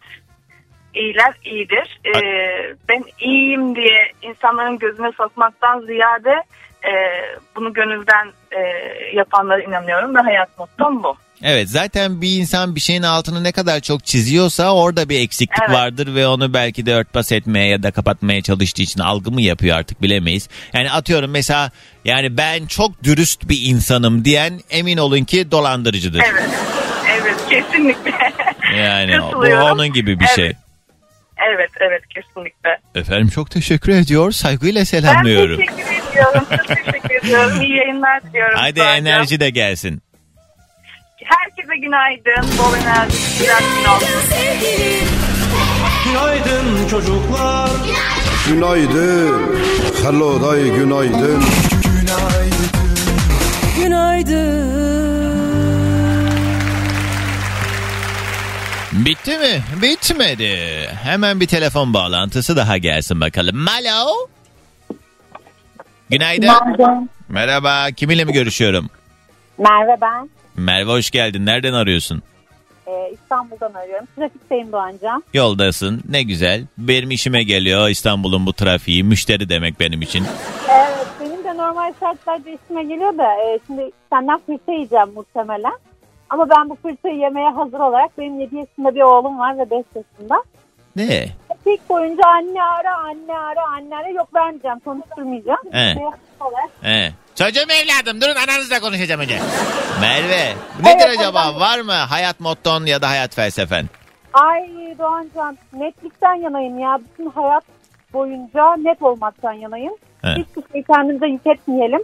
İyiler iyidir. Ee, ben iyiyim diye insanların gözüne sokmaktan ziyade e, bunu gönülden e, yapanlara inanıyorum ve hayat mottom bu. Evet zaten bir insan bir şeyin altını ne kadar çok çiziyorsa orada bir eksiklik Evet. vardır ve onu belki de örtbas etmeye ya da kapatmaya çalıştığı için algı mı yapıyor artık bilemeyiz. Yani atıyorum mesela yani ben çok dürüst bir insanım diyen emin olun ki dolandırıcıdır. Evet. Evet kesinlikle. Yani bu onun gibi bir Evet. şey. Evet evet kesinlikle. Efendim çok teşekkür ediyor. Saygıyla Ben selamlıyorum. teşekkür ediyorum. Çok teşekkür ediyorum. İyi yayınlar diliyorum. Hadi enerji de gelsin. Herkese günaydın. Bol enerji. Güzel gün olsun. Günaydın çocuklar Günaydın. Hello day günaydın. Günaydın Bitti mi? Bitmedi. Hemen bir telefon bağlantısı daha gelsin bakalım. Alo. Günaydın. Merhaba. Kiminle mi görüşüyorum? Merve ben. Merve hoş geldin. Nereden arıyorsun? Ee, İstanbul'dan arıyorum. Trafikteyim Doğancan. Yoldasın. Ne güzel. Benim işime geliyor İstanbul'un bu trafiği. Müşteri demek benim için. Evet benim de normal şartlarda işime geliyor da e, şimdi senden fırça yiyeceğim muhtemelen. Ama ben bu fırçayı yemeye hazır olarak benim 7 yaşında bir oğlum var ve 5 yaşında. Ne? İlk boyunca anne ara anne ara anne ara yok vermeyeceğim konuşturmayacağım. He. Şey olarak, He. Çocuğum evladım durun ananızla konuşacağım önce. Merve nedir Evet, acaba ondan- var mı hayat motton ya da hayat felsefen? Ay Doğancan netlikten yanayım ya. Bütün hayat boyunca net olmaktan yanayım. He. Hiçbir şey kendimize yük etmeyelim.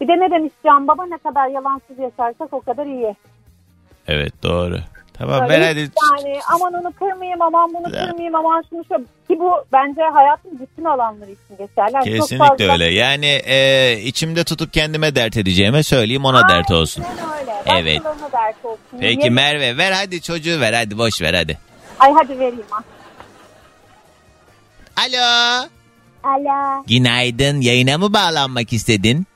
Bir de ne demiş Can Baba ne kadar yalansız yaşarsak o kadar iyi. Evet doğru. Tamam Böyle ben hadi Yani aman onu kırmayayım aman bunu Ya. kırmayayım aman şunu şöyle. Ki bu bence hayatın bütün alanları için geçerli. Yani çok Kesinlikle fazla- öyle. Yani e, içimde tutup kendime dert edeceğime söyleyeyim ona dert olsun. Aynen öyle. Evet. Başkalarına dert olsun. Peki Yemin- Merve ver hadi çocuğu ver hadi boş ver hadi. Ay hadi vereyim ha. Alo. Ala. Günaydın yayına mı bağlanmak istedin?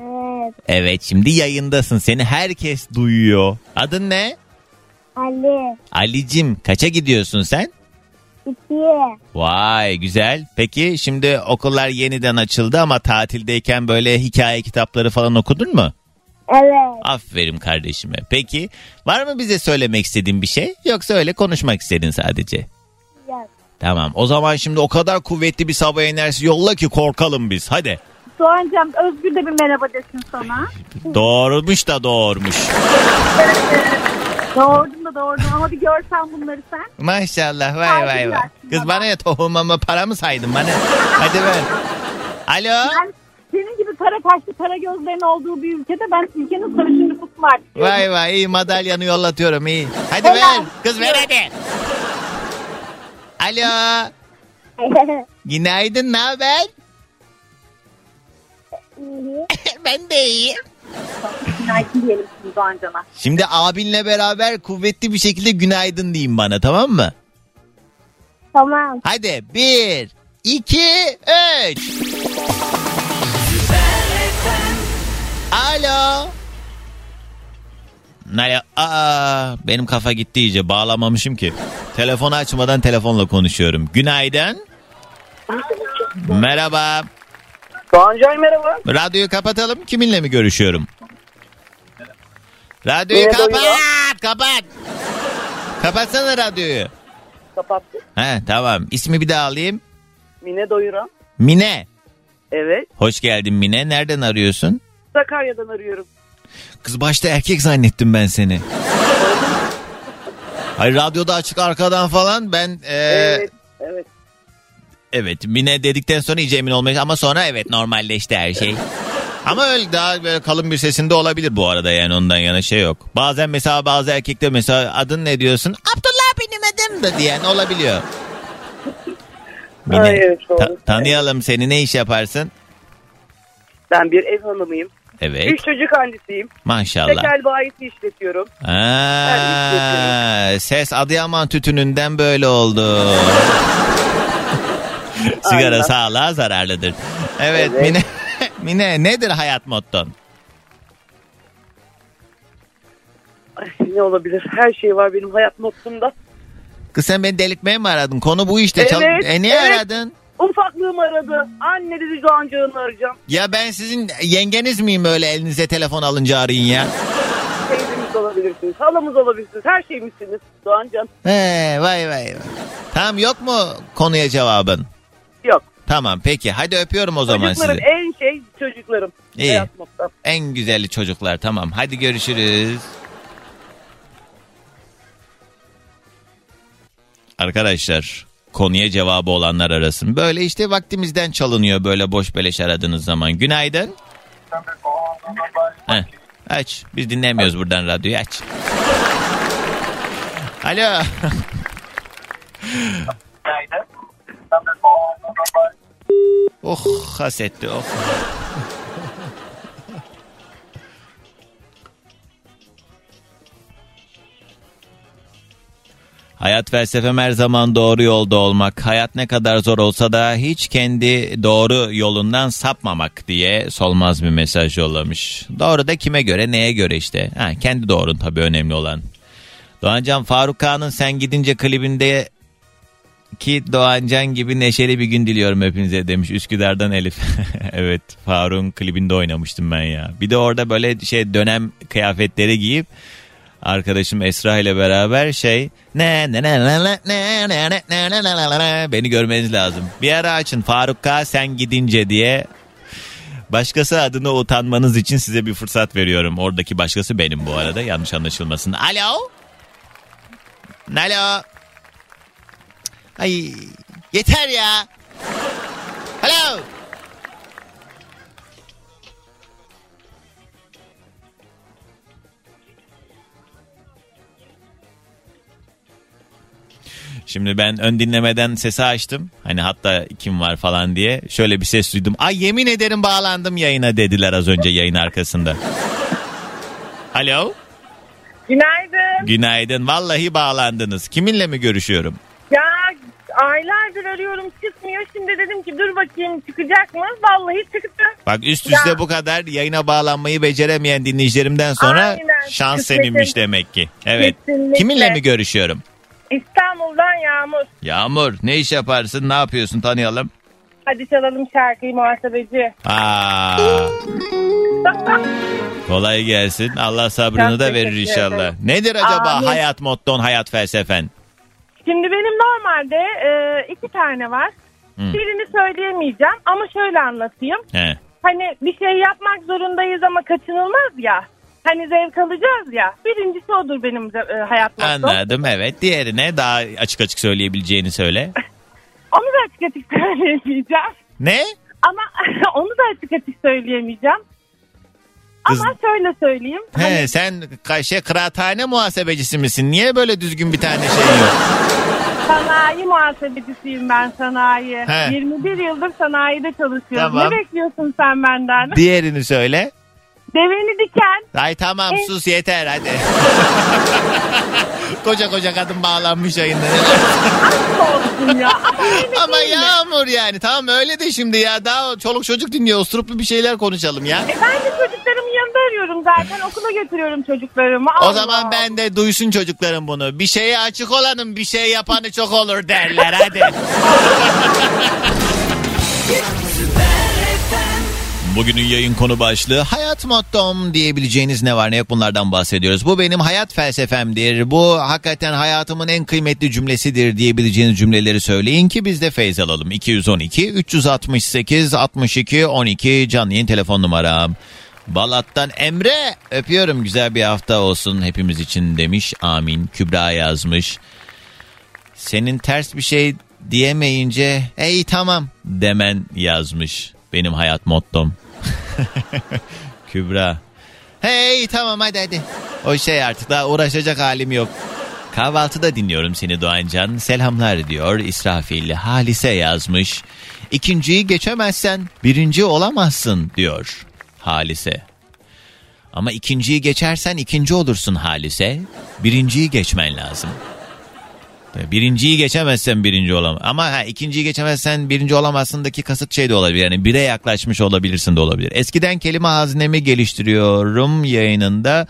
Evet. Evet şimdi yayındasın seni herkes duyuyor. Adın ne? Ali. Alicim kaça gidiyorsun sen? İkiye. Vay güzel. Peki şimdi okullar yeniden açıldı ama tatildeyken böyle hikaye kitapları falan okudun mu? Evet. Aferin kardeşime. Peki var mı bize söylemek istediğin bir şey yoksa öyle konuşmak istedin sadece? Yok. Tamam o zaman şimdi o kadar kuvvetli bir sabah enerjisi yolla ki korkalım biz hadi. Doğancam Özgür de bir merhaba desin sana. Doğurmuş da doğurmuş. Doğurdum da doğurdum ama bir görsen bunları sen. Maşallah vay vay vay. Kız bana ya tohumama para mı saydın bana? Hadi ver. Alo. Ben senin gibi kara kaşlı kara gözlerin olduğu bir ülkede ben ülkenin sarışın nüfusu var. Vay vay iyi madalyanı yollatıyorum iyi. Hadi ver. Kız ver hadi. Alo. Günaydın ne haber? ben de iyiyim. Günaydın diyelim şimdi Doğan Can'a. Şimdi abinle beraber kuvvetli bir şekilde günaydın diyeyim bana tamam mı? Tamam. Hadi bir, iki, üç. Alo. Alo. Aa, benim kafa gitti iyice bağlamamışım ki. Telefonu açmadan telefonla konuşuyorum. Günaydın. Merhaba. Doğancay merhaba. Radyoyu kapatalım. Kiminle mi görüşüyorum? Radyoyu Yine kapat. duyuyor. Kapat. Kapatsana radyoyu. Kapattı. He tamam. İsmi bir daha alayım. Mine Doyuran. Mine. Evet. Hoş geldin Mine. Nereden arıyorsun? Sakarya'dan arıyorum. Kız başta erkek zannettim ben seni. Hayır radyoda açık arkadan falan ben e. Evet. Evet Mine dedikten sonra iyice emin olmayı ama sonra evet normalleşti her şey. Ama öyle daha böyle kalın bir sesinde olabilir bu arada yani ondan yana şey yok. Bazen mesela bazı erkekler mesela adın ne diyorsun? Abdullah benim adım da diyen olabiliyor. Mine, ta- tanıyalım seni ne iş yaparsın? Ben bir ev hanımıyım. Evet Üç çocuk annesiyim. maşallah. Tekel bayisi işletiyorum. Aa, ses Adıyaman tütününden böyle oldu. Sigara Aynen. sağlığa zararlıdır. Evet, Evet. Mine, Mine nedir hayat motton? Ay, ne olabilir? Her şey var benim hayat mottumda. Kız sen beni delirtmeye mi aradın? Konu bu işte. Evet, Çal- e niye evet. aradın? Ufaklığım aradı. Anne dedi Doğancağını arayacağım. Ya ben sizin yengeniz miyim öyle elinize telefon alınca arayın ya? Teyzemiz olabilirsiniz. Halamız olabilirsiniz. Her şeymişsiniz Doğancan. He, vay vay vay. Tamam yok mu konuya cevabın? Yok. Tamam peki hadi öpüyorum o zaman Çocuklarım sizi. en şey çocuklarım. İyi. Hayat. En güzeli çocuklar tamam. Hadi görüşürüz. Arkadaşlar konuya cevabı olanlar arasın. Böyle işte vaktimizden çalınıyor böyle boş beleş aradığınız zaman. Günaydın. Heh, aç. Biz dinlemiyoruz buradan radyoyu aç. Alo. Oh hasetti oh. Hayat felsefem her zaman doğru yolda olmak. Hayat ne kadar zor olsa da hiç kendi doğru yolundan sapmamak diye solmaz bir mesaj yollamış. Doğru da kime göre neye göre işte. Ha, kendi doğrun tabii önemli olan. Doğancan Faruk Kağan'ın Sen Gidince klibinde ki Doğancan gibi neşeli bir gün diliyorum hepinize demiş Üsküdar'dan Elif. evet Faruk'un klibinde oynamıştım ben ya. Bir de orada böyle şey dönem kıyafetleri giyip arkadaşım Esra ile beraber şey ne ne ne ne ne ne ne ne ne ne ne beni görmeniz lazım. Bir ara açın Faruk K sen gidince diye başkası adına utanmanız için size bir fırsat veriyorum. Oradaki başkası benim bu arada yanlış anlaşılmasın. Alo? Alo? Ay yeter ya. Alo? Şimdi ben ön dinlemeden sesi açtım. Hani hatta kim var falan diye. Şöyle bir ses duydum. Ay yemin ederim bağlandım yayına dediler az önce yayın arkasında. Alo? Günaydın. Günaydın. Vallahi bağlandınız. Kiminle mi görüşüyorum? Ya aylardır arıyorum çıkmıyor. Şimdi dedim ki dur bakayım çıkacak mı? Vallahi çıktı. Bak üst üste Ya. bu kadar yayına bağlanmayı beceremeyen dinleyicilerimden sonra Aynen. şans Kısmetim. seninmiş demek ki. Evet. Kesinlikle. Kiminle mi görüşüyorum? İstanbul'dan Yağmur. Yağmur ne iş yaparsın ne yapıyorsun tanıyalım. Hadi çalalım şarkıyı muhasebeci. Aa. Kolay gelsin. Allah sabrını Çok da verir inşallah. ederim. Nedir acaba Amin. hayat motton, hayat felsefen? Şimdi benim normalde e, iki tane var. Hı. Birini söyleyemeyeceğim ama şöyle anlatayım. He. Hani bir şey yapmak zorundayız ama kaçınılmaz ya. Hani zevk alacağız ya. Birincisi odur benim e, hayat mottom. Anladım evet. Diğerine daha açık açık söyleyebileceğini söyle. Onu da açık açık söyleyemeyeceğim. Ne? Ama onu da açık açık söyleyemeyeceğim. Kız- Ama şöyle söyleyeyim. He, Hani sen şey, kıraathane muhasebecisi misin? Niye böyle düzgün bir tane şey yok? sanayi muhasebecisiyim ben sanayi. He. 21 yıldır sanayide çalışıyorum. Tamam. Ne bekliyorsun sen benden? Diğerini söyle. Deveni diken. Ay tamam E- sus yeter hadi. koca koca kadın bağlanmış olsun ya. Ama Ama? Yağmur yani tamam öyle de şimdi ya daha çoluk çocuk dinliyor osuruplu bir şeyler konuşalım ya. E ben de çocuklarımın yanında arıyorum zaten. Okula götürüyorum çocuklarımı. O Allah. zaman ben de duysun çocuklarım bunu. Bir şeye açık olanın bir şey yapanı çok olur derler hadi. Bugünün yayın konu başlığı hayat mottom diyebileceğiniz ne var ne yok bunlardan bahsediyoruz. Bu benim hayat felsefemdir. Bu hakikaten hayatımın en kıymetli cümlesidir diyebileceğiniz cümleleri söyleyin ki biz de feyz alalım. 212 368 62 12 canlı yayın telefon numaram. Balat'tan Emre öpüyorum güzel bir hafta olsun hepimiz için demiş. Amin. Kübra yazmış. Senin ters bir şey diyemeyince ey tamam demen yazmış. Benim hayat mottom. Kübra. Hey tamam hadi hadi. O şey artık daha uğraşacak halim yok. Kahvaltıda dinliyorum seni Doğancan. Selamlar diyor İsrafil. Halise yazmış. İkinciyi geçemezsen birinci olamazsın diyor Halise. Ama ikinciyi geçersen ikinci olursun Halise. Birinciyi geçmen lazım. Birinciyi geçemezsen birinci olamaz. Ama ha, ikinciyi geçemezsen birinci olamazsındaki kasıt şey de olabilir. Yani bire yaklaşmış olabilirsin de olabilir. Eskiden kelime hazinemi geliştiriyorum yayınında.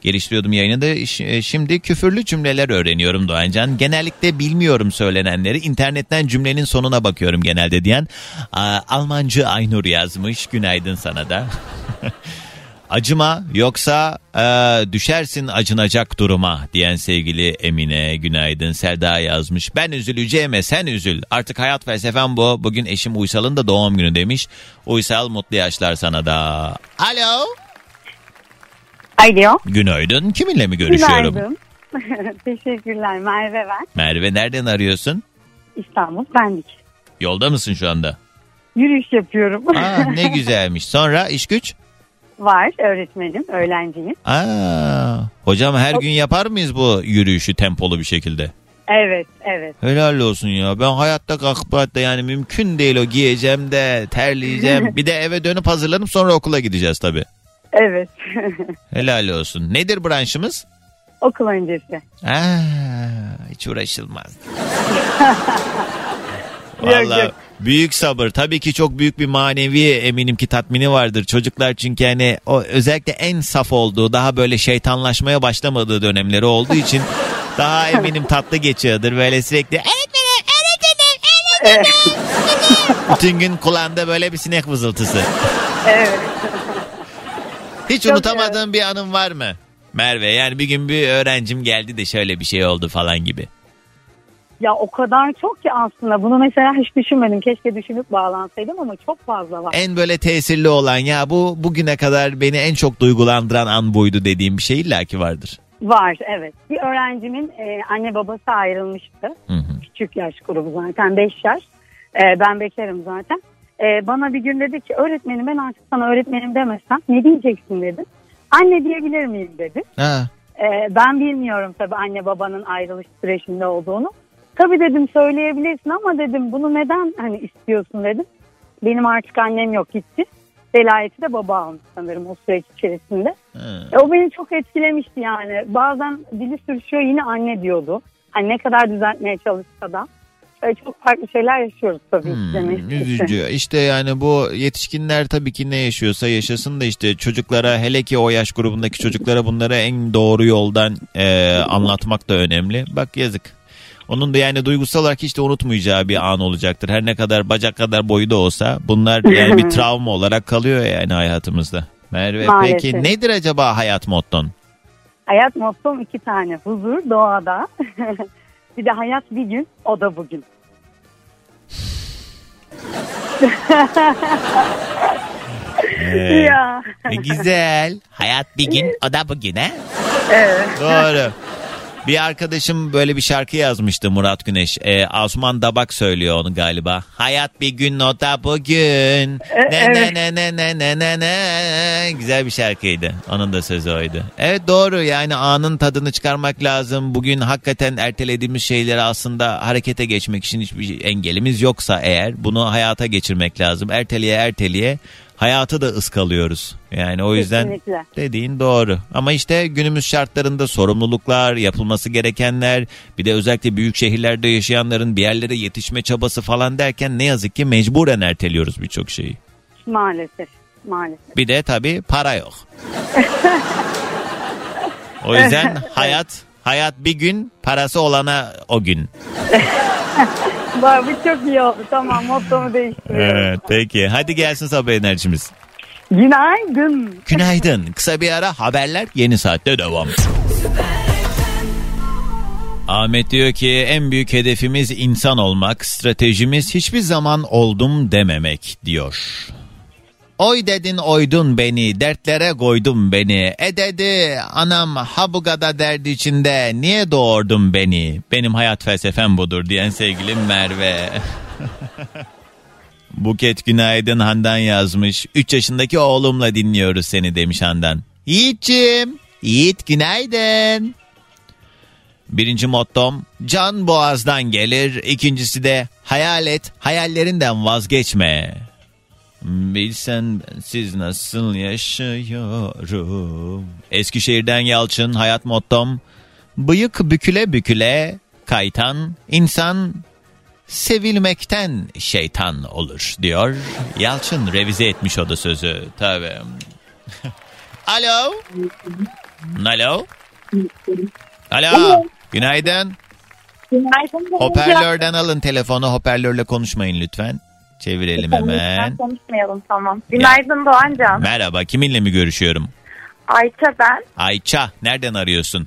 Geliştiriyordum yayınında. Ş- Şimdi küfürlü cümleler öğreniyorum Doğancan. Genellikle bilmiyorum söylenenleri. İnternetten cümlenin sonuna bakıyorum genelde diyen. Almancı Aynur yazmış. Günaydın sana da. Acıma yoksa e, düşersin acınacak duruma diyen sevgili Emine günaydın Selda yazmış. Ben üzüleceğime sen üzül. Artık hayat felsefem bu. Bugün eşim Uysal'ın da doğum günü demiş. Uysal mutlu yaşlar sana da. Alo. Alo. Günaydın. Kiminle mi görüşüyorum? Günaydın. Teşekkürler Merve ben. Merve nereden arıyorsun? İstanbul Pendik. Yolda mısın şu anda? Yürüyüş yapıyorum. Aa, ne güzelmiş. Sonra iş güç? Var öğretmenim, öğrenciyim. Aa, hocam her gün yapar mıyız bu yürüyüşü tempolu bir şekilde? Evet, evet. Helal olsun ya. Ben hayatta kalkıp hatta yani mümkün değil o giyeceğim de terleyeceğim. bir de eve dönüp hazırlanıp sonra okula gideceğiz tabii. Evet. Helal olsun. Nedir branşımız? Okul öncesi. Aa, hiç uğraşılmaz. Yok. büyük sabır. Tabii ki çok büyük bir manevi eminim ki tatmini vardır. Çocuklar çünkü hani o özellikle en saf olduğu, daha böyle şeytanlaşmaya başlamadığı dönemleri olduğu için daha eminim tatlı geçiyordur. Böyle sürekli öğretmenim, öğretmenim, öğretmenim. Bütün gün kulağında böyle bir sinek vızıltısı. Evet. Hiç Çok unutamadığın bir anın var mı? Merve yani bir gün bir öğrencim geldi de şöyle bir şey oldu falan gibi. Ya o kadar çok ki aslında bunu mesela hiç düşünmedim. Keşke düşünüp bağlansaydım ama çok fazla var. En böyle tesirli olan ya bu bugüne kadar beni en çok duygulandıran an buydu dediğim bir şey illaki vardır. Var evet. Bir öğrencimin e, anne babası ayrılmıştı. Hı hı. Küçük yaş grubu zaten 5 yaş. E, ben bekarım zaten. E, bana bir gün dedi ki öğretmenim ben artık sana öğretmenim demesem ne diyeceksin dedim. Anne diyebilir miyim dedi. Ha. E, ben bilmiyorum tabii anne babanın ayrılış sürecinde olduğunu. Tabii dedim söyleyebilirsin ama dedim bunu neden hani istiyorsun dedim. Benim artık annem yok gitti. Velayeti de baba almış sanırım o süreç içerisinde. E, o beni çok etkilemişti yani. Bazen dili sürüşüyor yine anne diyordu. Hani ne kadar düzeltmeye çalışsa da. Çok farklı şeyler yaşıyoruz tabii Hmm, demek üzücü. İşte yani bu yetişkinler tabii ki ne yaşıyorsa yaşasın da işte çocuklara hele ki o yaş grubundaki çocuklara bunları en doğru yoldan e, anlatmak da önemli. Bak yazık. Onun da yani duygusal olarak hiç de unutmayacağı bir an olacaktır. Her ne kadar bacak kadar boyu da olsa bunlar yani bir travma olarak kalıyor yani hayatımızda. Merve Maalesef. peki nedir acaba hayat motton? Hayat mottom iki tane. Huzur doğada. bir de hayat bir gün o da bugün. Ee, Ya. ne güzel. Hayat bir gün o da bugün he? Evet. Doğru. Bir arkadaşım böyle bir şarkı yazmıştı Murat Güneş. Ee, Asuman Dabak söylüyor onu galiba. Hayat bir gün o da bugün. Ne ne ne ne ne ne ne ne. Güzel bir şarkıydı. Onun da sözü oydu. Evet doğru yani anın tadını çıkarmak lazım. Bugün hakikaten ertelediğimiz şeyleri aslında harekete geçmek için hiçbir engelimiz yoksa eğer bunu hayata geçirmek lazım. Erteleye erteleye hayatı da ıskalıyoruz. Yani o yüzden Kesinlikle. dediğin doğru. Ama işte günümüz şartlarında sorumluluklar, yapılması gerekenler, bir de özellikle büyük şehirlerde yaşayanların bir yerlere yetişme çabası falan derken ne yazık ki mecburen erteliyoruz birçok şeyi. Maalesef. Maalesef. Bir de tabii para yok. o yüzden hayat hayat bir gün parası olana o gün. Bak, Bu çok iyi oldu. Tamam mottomu değiştiriyorum. Evet peki hadi gelsin sabah enerjimiz. Günaydın. Günaydın. Kısa bir ara haberler yeni saatte devam. Ahmet diyor ki en büyük hedefimiz insan olmak, stratejimiz hiçbir zaman oldum dememek diyor. Oy dedin oydun beni, dertlere koydun beni. E dedi anam ha bu kadar derdi içinde niye doğurdun beni? Benim hayat felsefem budur diyen sevgilim Merve. Buket Günaydın Handan yazmış. 3 yaşındaki oğlumla dinliyoruz seni demiş Handan. Yiğit'ciğim. Yiğit günaydın. Birinci mottom can boğazdan gelir. İkincisi de hayal et hayallerinden vazgeçme. Bilsen siz nasıl yaşıyorum. Eskişehir'den Yalçın hayat mottom. Bıyık büküle büküle kaytan insan sevilmekten şeytan olur diyor. Yalçın revize etmiş o da sözü. Tabii. Alo. Alo. Alo. Günaydın. Günaydın. Hoparlörden alın telefonu. Hoparlörle konuşmayın lütfen. Çevirelim hemen. Konuşmayalım tamam. Günaydın Doğancan. Merhaba. Kiminle mi görüşüyorum? Ayça ben. Ayça. Nereden arıyorsun?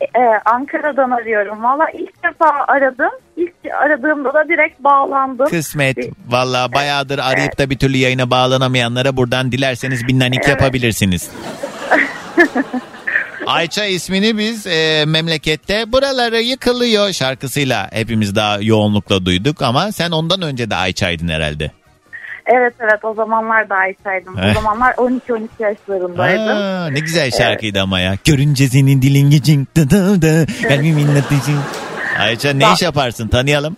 Ee, Ankara'dan arıyorum. Valla ilk defa aradım. İlk aradığımda da direkt bağlandım. Kısmet. Valla bayağıdır arayıp da bir türlü yayına bağlanamayanlara buradan dilerseniz bir nanik yapabilirsiniz. Ayça ismini biz e, memlekette buraları yıkılıyor şarkısıyla hepimiz daha yoğunlukla duyduk ama sen ondan önce de Ayça'ydın herhalde. Evet evet o zamanlar da Ayça'ydım. Eh. O zamanlar 12-12 yaşlarındaydım. Aa, ne güzel şarkıydı ama ya. Görünce senin dilin gecin kalbimin ateşin. Ayça ne iş yaparsın tanıyalım.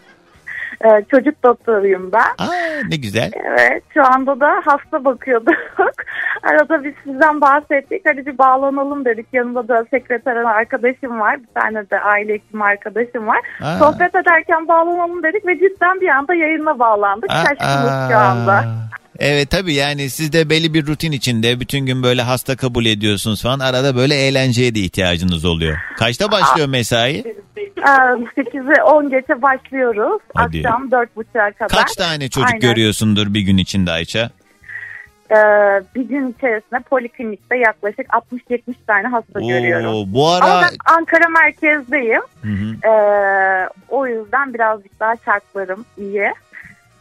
Ee, çocuk doktoruyum ben. Aa, ne güzel. Evet şu anda da hasta bakıyorduk. Arada biz sizden bahsettik. Hadi bir bağlanalım dedik. Yanımda da sekreter arkadaşım var. Bir tane de aile hekimi arkadaşım var. Aa. Sohbet ederken bağlanalım dedik ve cidden bir anda yayına bağlandık. Şaşkınız şu anda. Evet tabii yani siz de belli bir rutin içinde bütün gün böyle hasta kabul ediyorsunuz falan. Arada böyle eğlenceye de ihtiyacınız oluyor. Kaçta başlıyor mesai? Ee, 8'e 10 geçe başlıyoruz. Hadi. Akşam 4.30'a kadar. Kaç tane çocuk Aynen. görüyorsundur bir gün içinde Ayça? Ee, bir gün içerisinde poliklinikte yaklaşık 60-70 tane hasta görüyorum. Oo, bu Ama ara ben Ankara merkezdeyim. Hı hı. Ee, o yüzden birazcık daha şartlarım iyi.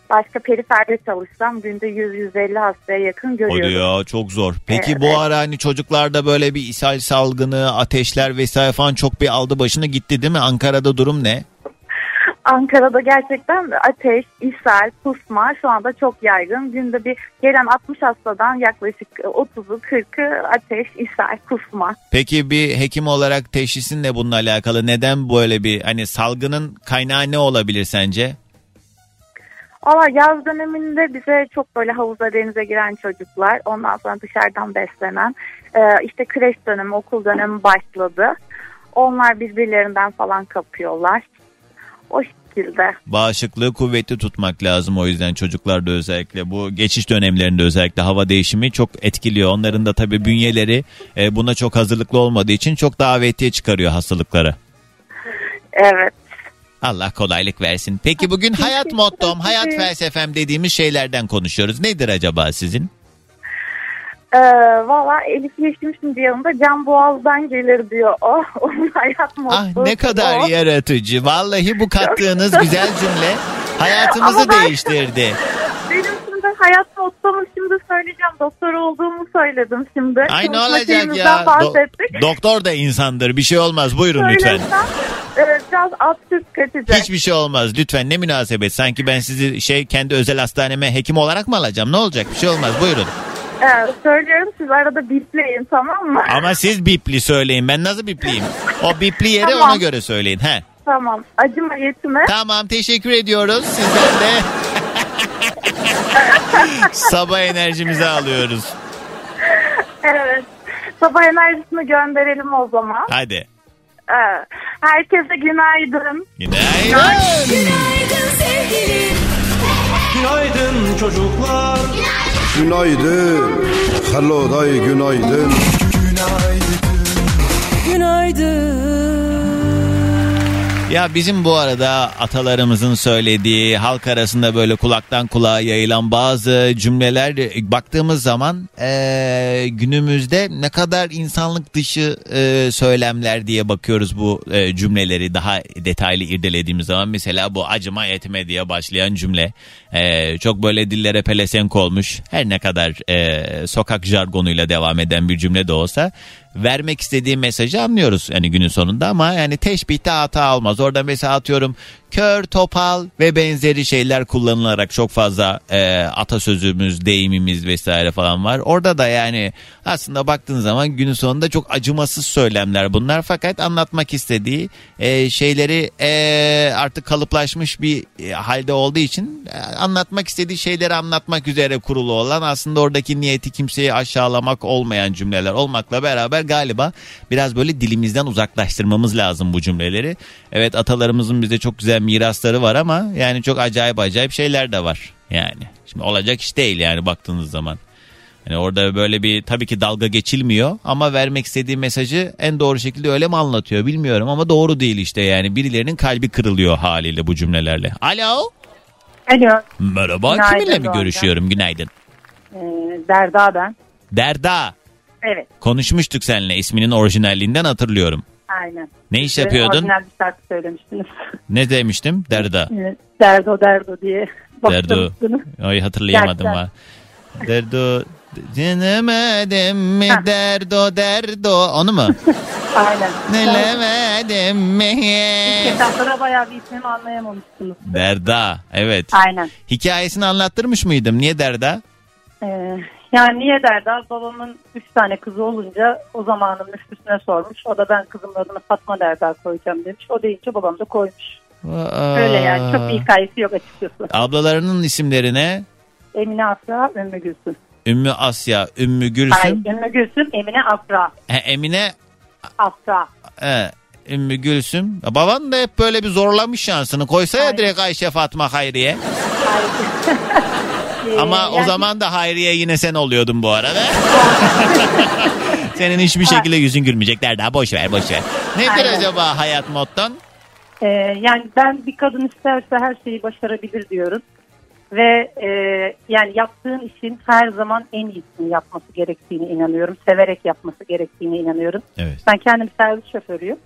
Başka periferde çalışsam günde 100-150 hastaya yakın Hadi görüyorum. ya çok zor. Peki Evet. bu ara hani çocuklarda böyle bir ishal salgını, ateşler vesaire falan çok bir aldı başını gitti değil mi? Ankara'da durum ne? Ankara'da gerçekten ateş, ishal, kusma şu anda çok yaygın. Günde bir gelen 60 hastadan yaklaşık 30'u 40'ı ateş, ishal, kusma. Peki bir hekim olarak teşhisin ne bununla alakalı? Neden böyle bir hani salgının kaynağı ne olabilir sence? Ama yaz döneminde bize çok böyle havuza denize giren çocuklar ondan sonra dışarıdan beslenen e, işte kreş dönemi okul dönemi başladı. Onlar birbirlerinden falan kapıyorlar. O şekilde. Bağışıklığı kuvvetli tutmak lazım o yüzden çocuklarda özellikle bu geçiş dönemlerinde özellikle hava değişimi çok etkiliyor. Onların da tabii bünyeleri e, buna çok hazırlıklı olmadığı için çok davetiye çıkarıyor hastalıklara. Evet. Allah kolaylık versin. Peki bugün hayat mottom, hayat felsefem dediğimiz şeylerden konuşuyoruz. Nedir acaba sizin? Ee, Valla Elif Yeşim şimdi yanında can boğazdan gelir diyor. Oh, onun hayat mottosu. Ah ne kadar o. yaratıcı. Vallahi bu kattığınız güzel cümle hayatımızı Ama ben- değiştirdi. Benim şimdi hayat mottomu şimdi söyleyeceğim. Doktor olduğumu söyledim şimdi. Ay ne olacak şeyimizden ya? Do- bahsettik. doktor da insandır. Bir şey olmaz. Buyurun lütfen. Söylesem, biraz absürt kaçacak. Hiçbir şey olmaz. Lütfen ne münasebet. Sanki ben sizi şey kendi özel hastaneme hekim olarak mı alacağım? Ne olacak? Bir şey olmaz. Buyurun. Evet, söylüyorum siz arada bipleyin tamam mı? Ama siz bipli söyleyin. Ben nasıl bipliyim? O bipli yere Tamam. ona göre söyleyin. He. Tamam. Acıma yetime. Tamam teşekkür ediyoruz. Sizden de Sabah enerjimizi alıyoruz. Evet. Sabah enerjisini gönderelim o zaman. Hadi. Ee, herkese günaydın. Günaydın. Günaydın sevgilim. Günaydın çocuklar. Günaydın. Hello day günaydın. Ya bizim bu arada atalarımızın söylediği halk arasında böyle kulaktan kulağa yayılan bazı cümleler baktığımız zaman e, günümüzde ne kadar insanlık dışı e, söylemler diye bakıyoruz bu e, cümleleri daha detaylı irdelediğimiz zaman. Mesela bu acıma etme diye başlayan cümle e, çok böyle dillere pelesenk olmuş her ne kadar e, sokak jargonuyla devam eden bir cümle de olsa vermek istediği mesajı anlıyoruz yani günün sonunda ama yani teşbihte hata almaz. Orada mesela atıyorum kör, topal ve benzeri şeyler kullanılarak çok fazla e, atasözümüz, deyimimiz vesaire falan var. Orada da yani aslında baktığın zaman günün sonunda çok acımasız söylemler bunlar fakat anlatmak istediği e, şeyleri e, artık kalıplaşmış bir e, halde olduğu için e, anlatmak istediği şeyleri anlatmak üzere kurulu olan aslında oradaki niyeti kimseyi aşağılamak olmayan cümleler olmakla beraber galiba biraz böyle dilimizden uzaklaştırmamız lazım bu cümleleri. Evet atalarımızın bize çok güzel mirasları var ama yani çok acayip acayip şeyler de var yani. Şimdi olacak iş değil yani baktığınız zaman. Hani orada böyle bir tabii ki dalga geçilmiyor ama vermek istediği mesajı en doğru şekilde öyle mi anlatıyor bilmiyorum ama doğru değil işte yani birilerinin kalbi kırılıyor haliyle bu cümlelerle. Alo. Alo. Merhaba Günaydın kiminle mi görüşüyorum günaydın. Ee, Derda ben. Derda Evet. konuşmuştuk seninle isminin orijinalliğinden hatırlıyorum. Aynen. Ne iş yapıyordun? Orijinal bir şarkı söylemiştiniz. Ne demiştim? Derda. Evet, Derdo derdo diye Derdo. Ay hatırlayamadım ha. Derdo. Dinemedim mi Heh. derdo derdo onu mu? Aynen. Dilemedim mi? Kitaplara bayağı bir ismimi anlayamamışsınız. Derda evet. Aynen. Hikayesini anlattırmış mıydım? Niye Derda? Ee, yani niye Derda? Babamın üç tane kızı olunca o zamanın müftüsüne sormuş. O da ben kızımın adını Fatma Derda koyacağım demiş. O deyince babam da koymuş. Öyle yani. Çok bir hikayesi yok açıkçası. Ablalarının isimlerine Emine Afra, Ümmü Gülsüm. Ümmü Asya, Ümmü Hayır, Gülsüm, Ümmü Gülsüm, Emine Afra. He, Emine Afra. He, Ümmü Gülsüm. Baban da hep böyle bir zorlamış şansını. Koysa ya direkt Ayşe Fatma Hayriye. Ee, Ama o yani- zaman da Hayriye yine sen oluyordun bu arada. Senin hiçbir şekilde yüzün gülmeyecek. Derda boş ver boş ver. Nedir Aynen. acaba hayat motton? Ee, yani ben bir kadın isterse her şeyi başarabilir diyorum. Ve e, yani yaptığın işin her zaman en iyisini yapması gerektiğine inanıyorum. Severek yapması gerektiğine inanıyorum. Evet. Ben kendim servis şoförüyüm.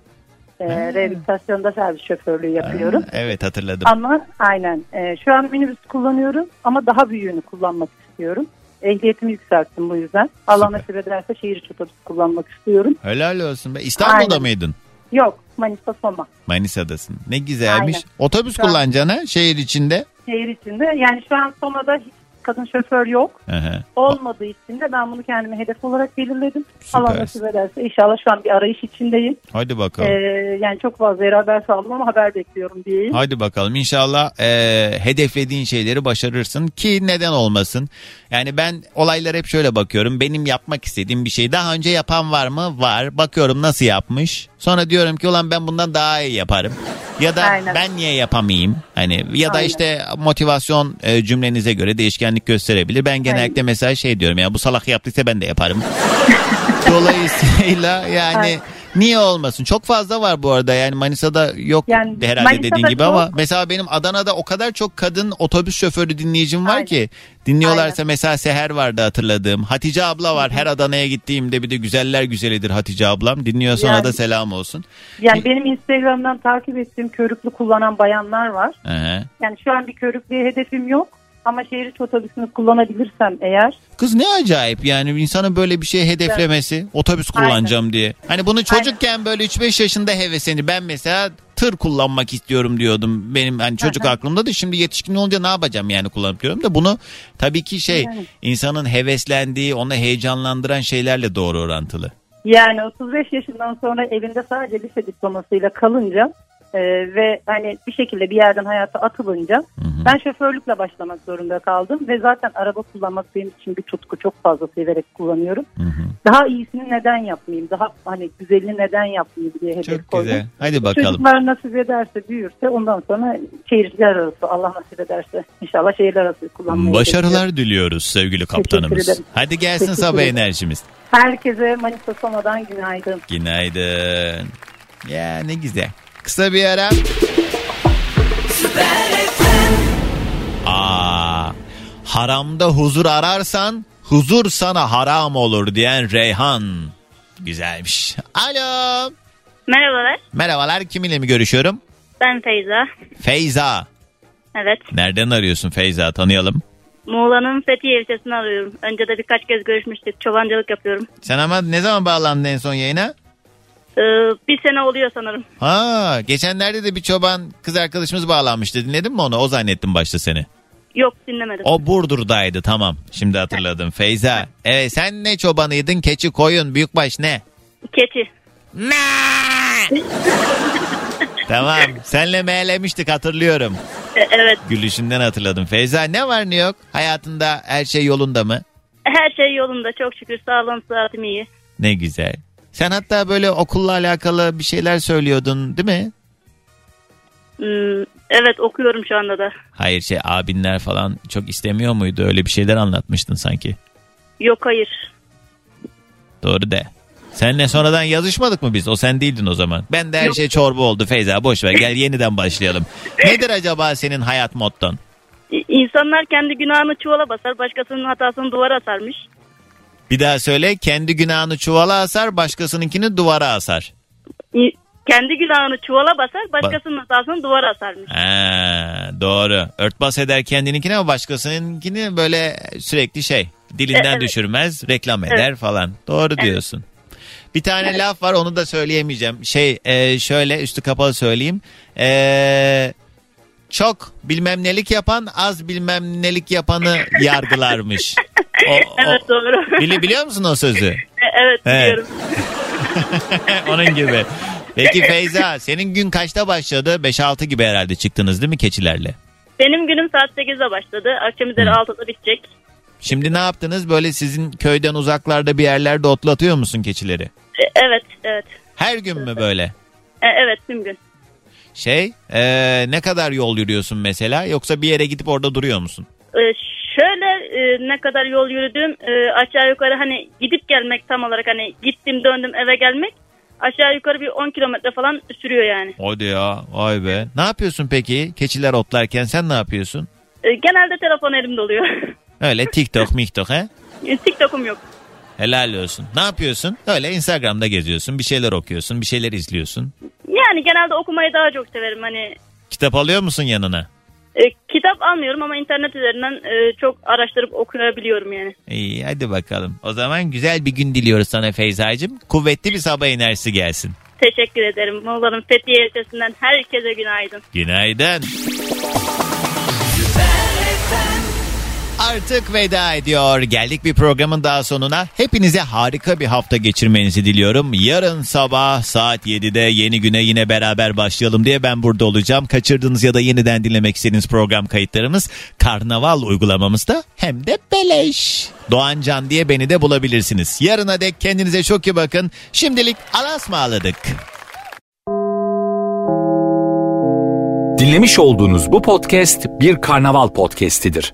Ee, rehabilitasyonda servis şoförlüğü yapıyorum. Evet hatırladım. Ama aynen e, şu an minibüs kullanıyorum ama daha büyüğünü kullanmak istiyorum. Ehliyetimi yükselttim bu yüzden. Allah nasip ederse şehir içi otobüs kullanmak istiyorum. Helal olsun be. İstanbul'da Aynen. mıydın? Yok Manisa Soma. Manisa'dasın. Ne güzelmiş. Aynen. Otobüs Şu an- kullanacaksın ha şehir içinde. Şehir içinde yani şu an Soma'da hiç kadın şoför yok. Hı. Olmadığı için de ben bunu kendime hedef olarak belirledim. Süper. Allah nasip ederse inşallah şu an bir arayış içindeyim. Hadi bakalım. Ee, yani çok fazla yere haber saldım ama haber bekliyorum diyeyim. Hadi bakalım inşallah e, hedeflediğin şeyleri başarırsın ki neden olmasın. Yani ben olaylara hep şöyle bakıyorum. Benim yapmak istediğim bir şey daha önce yapan var mı? Var. Bakıyorum nasıl yapmış. Sonra diyorum ki ulan ben bundan daha iyi yaparım. Ya da Aynen. ben niye yapamayayım? Hani ya da Aynen. işte motivasyon e, cümlenize göre değişkenlik gösterebilir. Ben genellikle mesela şey diyorum ya bu salak yaptıysa ben de yaparım. Dolayısıyla yani Aynen. Niye olmasın? Çok fazla var bu arada yani Manisa'da yok Yani herhalde Manisa'da dediğin gibi çok. ama mesela benim Adana'da o kadar çok kadın otobüs şoförü dinleyicim var Aynen. ki dinliyorlarsa Aynen. mesela Seher vardı hatırladığım. Hatice abla var. Her Adana'ya gittiğimde bir de güzeller güzelidir Hatice ablam. Dinliyorsa ona Yani- da selam olsun. Yani benim Instagram'dan takip ettiğim körüklü kullanan bayanlar var. Hı hı. Yani şu an bir körüklüğe hedefim yok. Ama şehir içi otobüsünü kullanabilirsem eğer Kız ne acayip yani insanın böyle bir şey hedeflemesi. Otobüs kullanacağım diye. Hani bunu çocukken böyle 3-5 yaşında hevesini ben mesela tır kullanmak istiyorum diyordum. Benim hani çocuk aklımda da şimdi yetişkin olunca ne yapacağım yani kullanıp diyorum da bunu tabii ki şey Yani. insanın heveslendiği, onu heyecanlandıran şeylerle doğru orantılı. yani 35 yaşından sonra evinde sadece lise diplomasıyla kalınca Ee, ve hani bir şekilde bir yerden hayata atılınca ben şoförlükle başlamak zorunda kaldım ve zaten araba kullanmak benim için bir tutku çok fazla severek kullanıyorum. Daha iyisini neden yapmayayım? Daha hani güzelini neden yapmayayım diye hedef Çok koydum. güzel. Hadi bakalım. Çocuklar nasip ederse büyürse ondan sonra şehirler arası Allah nasip ederse inşallah şehirler arası kullanmayı Başarılar diliyoruz sevgili kaptanımız. Hadi gelsin sabah enerjimiz. Herkese Manisa Soma'dan günaydın. Günaydın. Ya ne güzel. Kısa bir ara. Aa, haramda huzur ararsan huzur sana haram olur diyen Reyhan. Güzelmiş. Alo. Merhabalar, Merhabalar kiminle mi görüşüyorum? ben Feyza. Feyza. Evet, Nereden arıyorsun Feyza tanıyalım. Muğla'nın Fethiye ilçesini arıyorum. Önce de birkaç kez görüşmüştük. Çobancılık yapıyorum. Sen ama ne zaman bağlandın en son yayına? Ee, bir sene oluyor sanırım. Ha, geçenlerde de bir çoban kız arkadaşımız bağlanmıştı. Dinledin mi onu? O zannettim başta seni. Yok dinlemedim. O Burdur'daydı tamam. Şimdi hatırladım. Feyza. Evet sen ne çobanıydın? Keçi, koyun, büyükbaş ne? Keçi. Tamam. Senle meylemiştik hatırlıyorum. E, evet, Gülüşünden hatırladım. Feyza ne var ne yok? Hayatında her şey yolunda mı? her şey yolunda. Çok şükür sağlığım sıhhatim iyi. Ne güzel. Sen hatta böyle okulla alakalı bir şeyler söylüyordun değil mi? Hmm, evet, okuyorum şu anda da. Hayır şey abinler falan çok istemiyor muydu? Öyle bir şeyler anlatmıştın sanki. Yok hayır. Doğru de. Senle sonradan yazışmadık mı biz? O sen değildin o zaman. Ben de her şey çorba oldu Feyza. Boş ver gel yeniden başlayalım. Nedir acaba senin hayat motton? İnsanlar kendi günahını çuvala basar, başkasının hatasını duvara asarmış. Bir daha söyle. Kendi günahını çuvala asar, başkasınınkini duvara asar. Kendi günahını çuvala basar, başkasının hatasını duvara asarmış. Ha, doğru. Örtbas eder kendininkini ama başkasınınkini böyle sürekli şey dilinden Evet. düşürmez, reklam eder falan. Doğru diyorsun. Bir tane laf var onu da söyleyemeyeceğim. Şey e, şöyle üstü kapalı söyleyeyim. E, çok bilmem nelik yapan az bilmem nelik yapanı yargılarmış. O, Evet doğru. bili, biliyor musun o sözü? E, evet Evet. biliyorum. Onun gibi. Peki Feyza senin gün kaçta başladı? 5-6 gibi herhalde çıktınız değil mi keçilerle? Benim günüm saat 8'de başladı. Akşam üzeri 6'da bitecek. Şimdi ne yaptınız? Böyle sizin köyden uzaklarda bir yerlerde otlatıyor musun keçileri? E, Evet, evet. Her gün mü böyle? E, evet tüm gün. Şey ee, ne kadar yol yürüyorsun mesela yoksa bir yere gidip orada duruyor musun? E, şöyle e, ne kadar yol yürüdüm e, aşağı yukarı hani gidip gelmek tam olarak hani gittim döndüm eve gelmek aşağı yukarı bir 10 kilometre falan sürüyor yani. Hadi ya vay be. Ne yapıyorsun peki? Keçiler otlarken sen ne yapıyorsun? E, genelde telefon elimde oluyor. Öyle TikTok miktok he? E, TikTok'um yok. Helal olsun. Ne yapıyorsun? Öyle Instagram'da geziyorsun. Bir şeyler okuyorsun. Bir şeyler izliyorsun. Yani genelde okumayı daha çok severim hani Kitap alıyor musun yanına? e, kitap almıyorum ama internet üzerinden e, çok araştırıp okuyabiliyorum yani. İyi hadi bakalım. O zaman güzel bir gün diliyoruz sana Feyza'cığım. Kuvvetli bir sabah enerjisi gelsin. Teşekkür ederim. Muğla'nın Fethiye ilçesinden herkese günaydın. Günaydın. Artık veda ediyor. Geldik bir programın daha sonuna. Hepinize harika bir hafta geçirmenizi diliyorum. Yarın sabah saat 7'de yeni güne yine beraber başlayalım diye ben burada olacağım. Kaçırdığınız ya da yeniden dinlemek istediğiniz program kayıtlarımız Karnaval uygulamamızda hem de beleş. Doğan Can diye beni de bulabilirsiniz. Yarına dek kendinize çok iyi bakın. Şimdilik alasmaladık. Dinlemiş olduğunuz bu podcast bir karnaval podcastidir.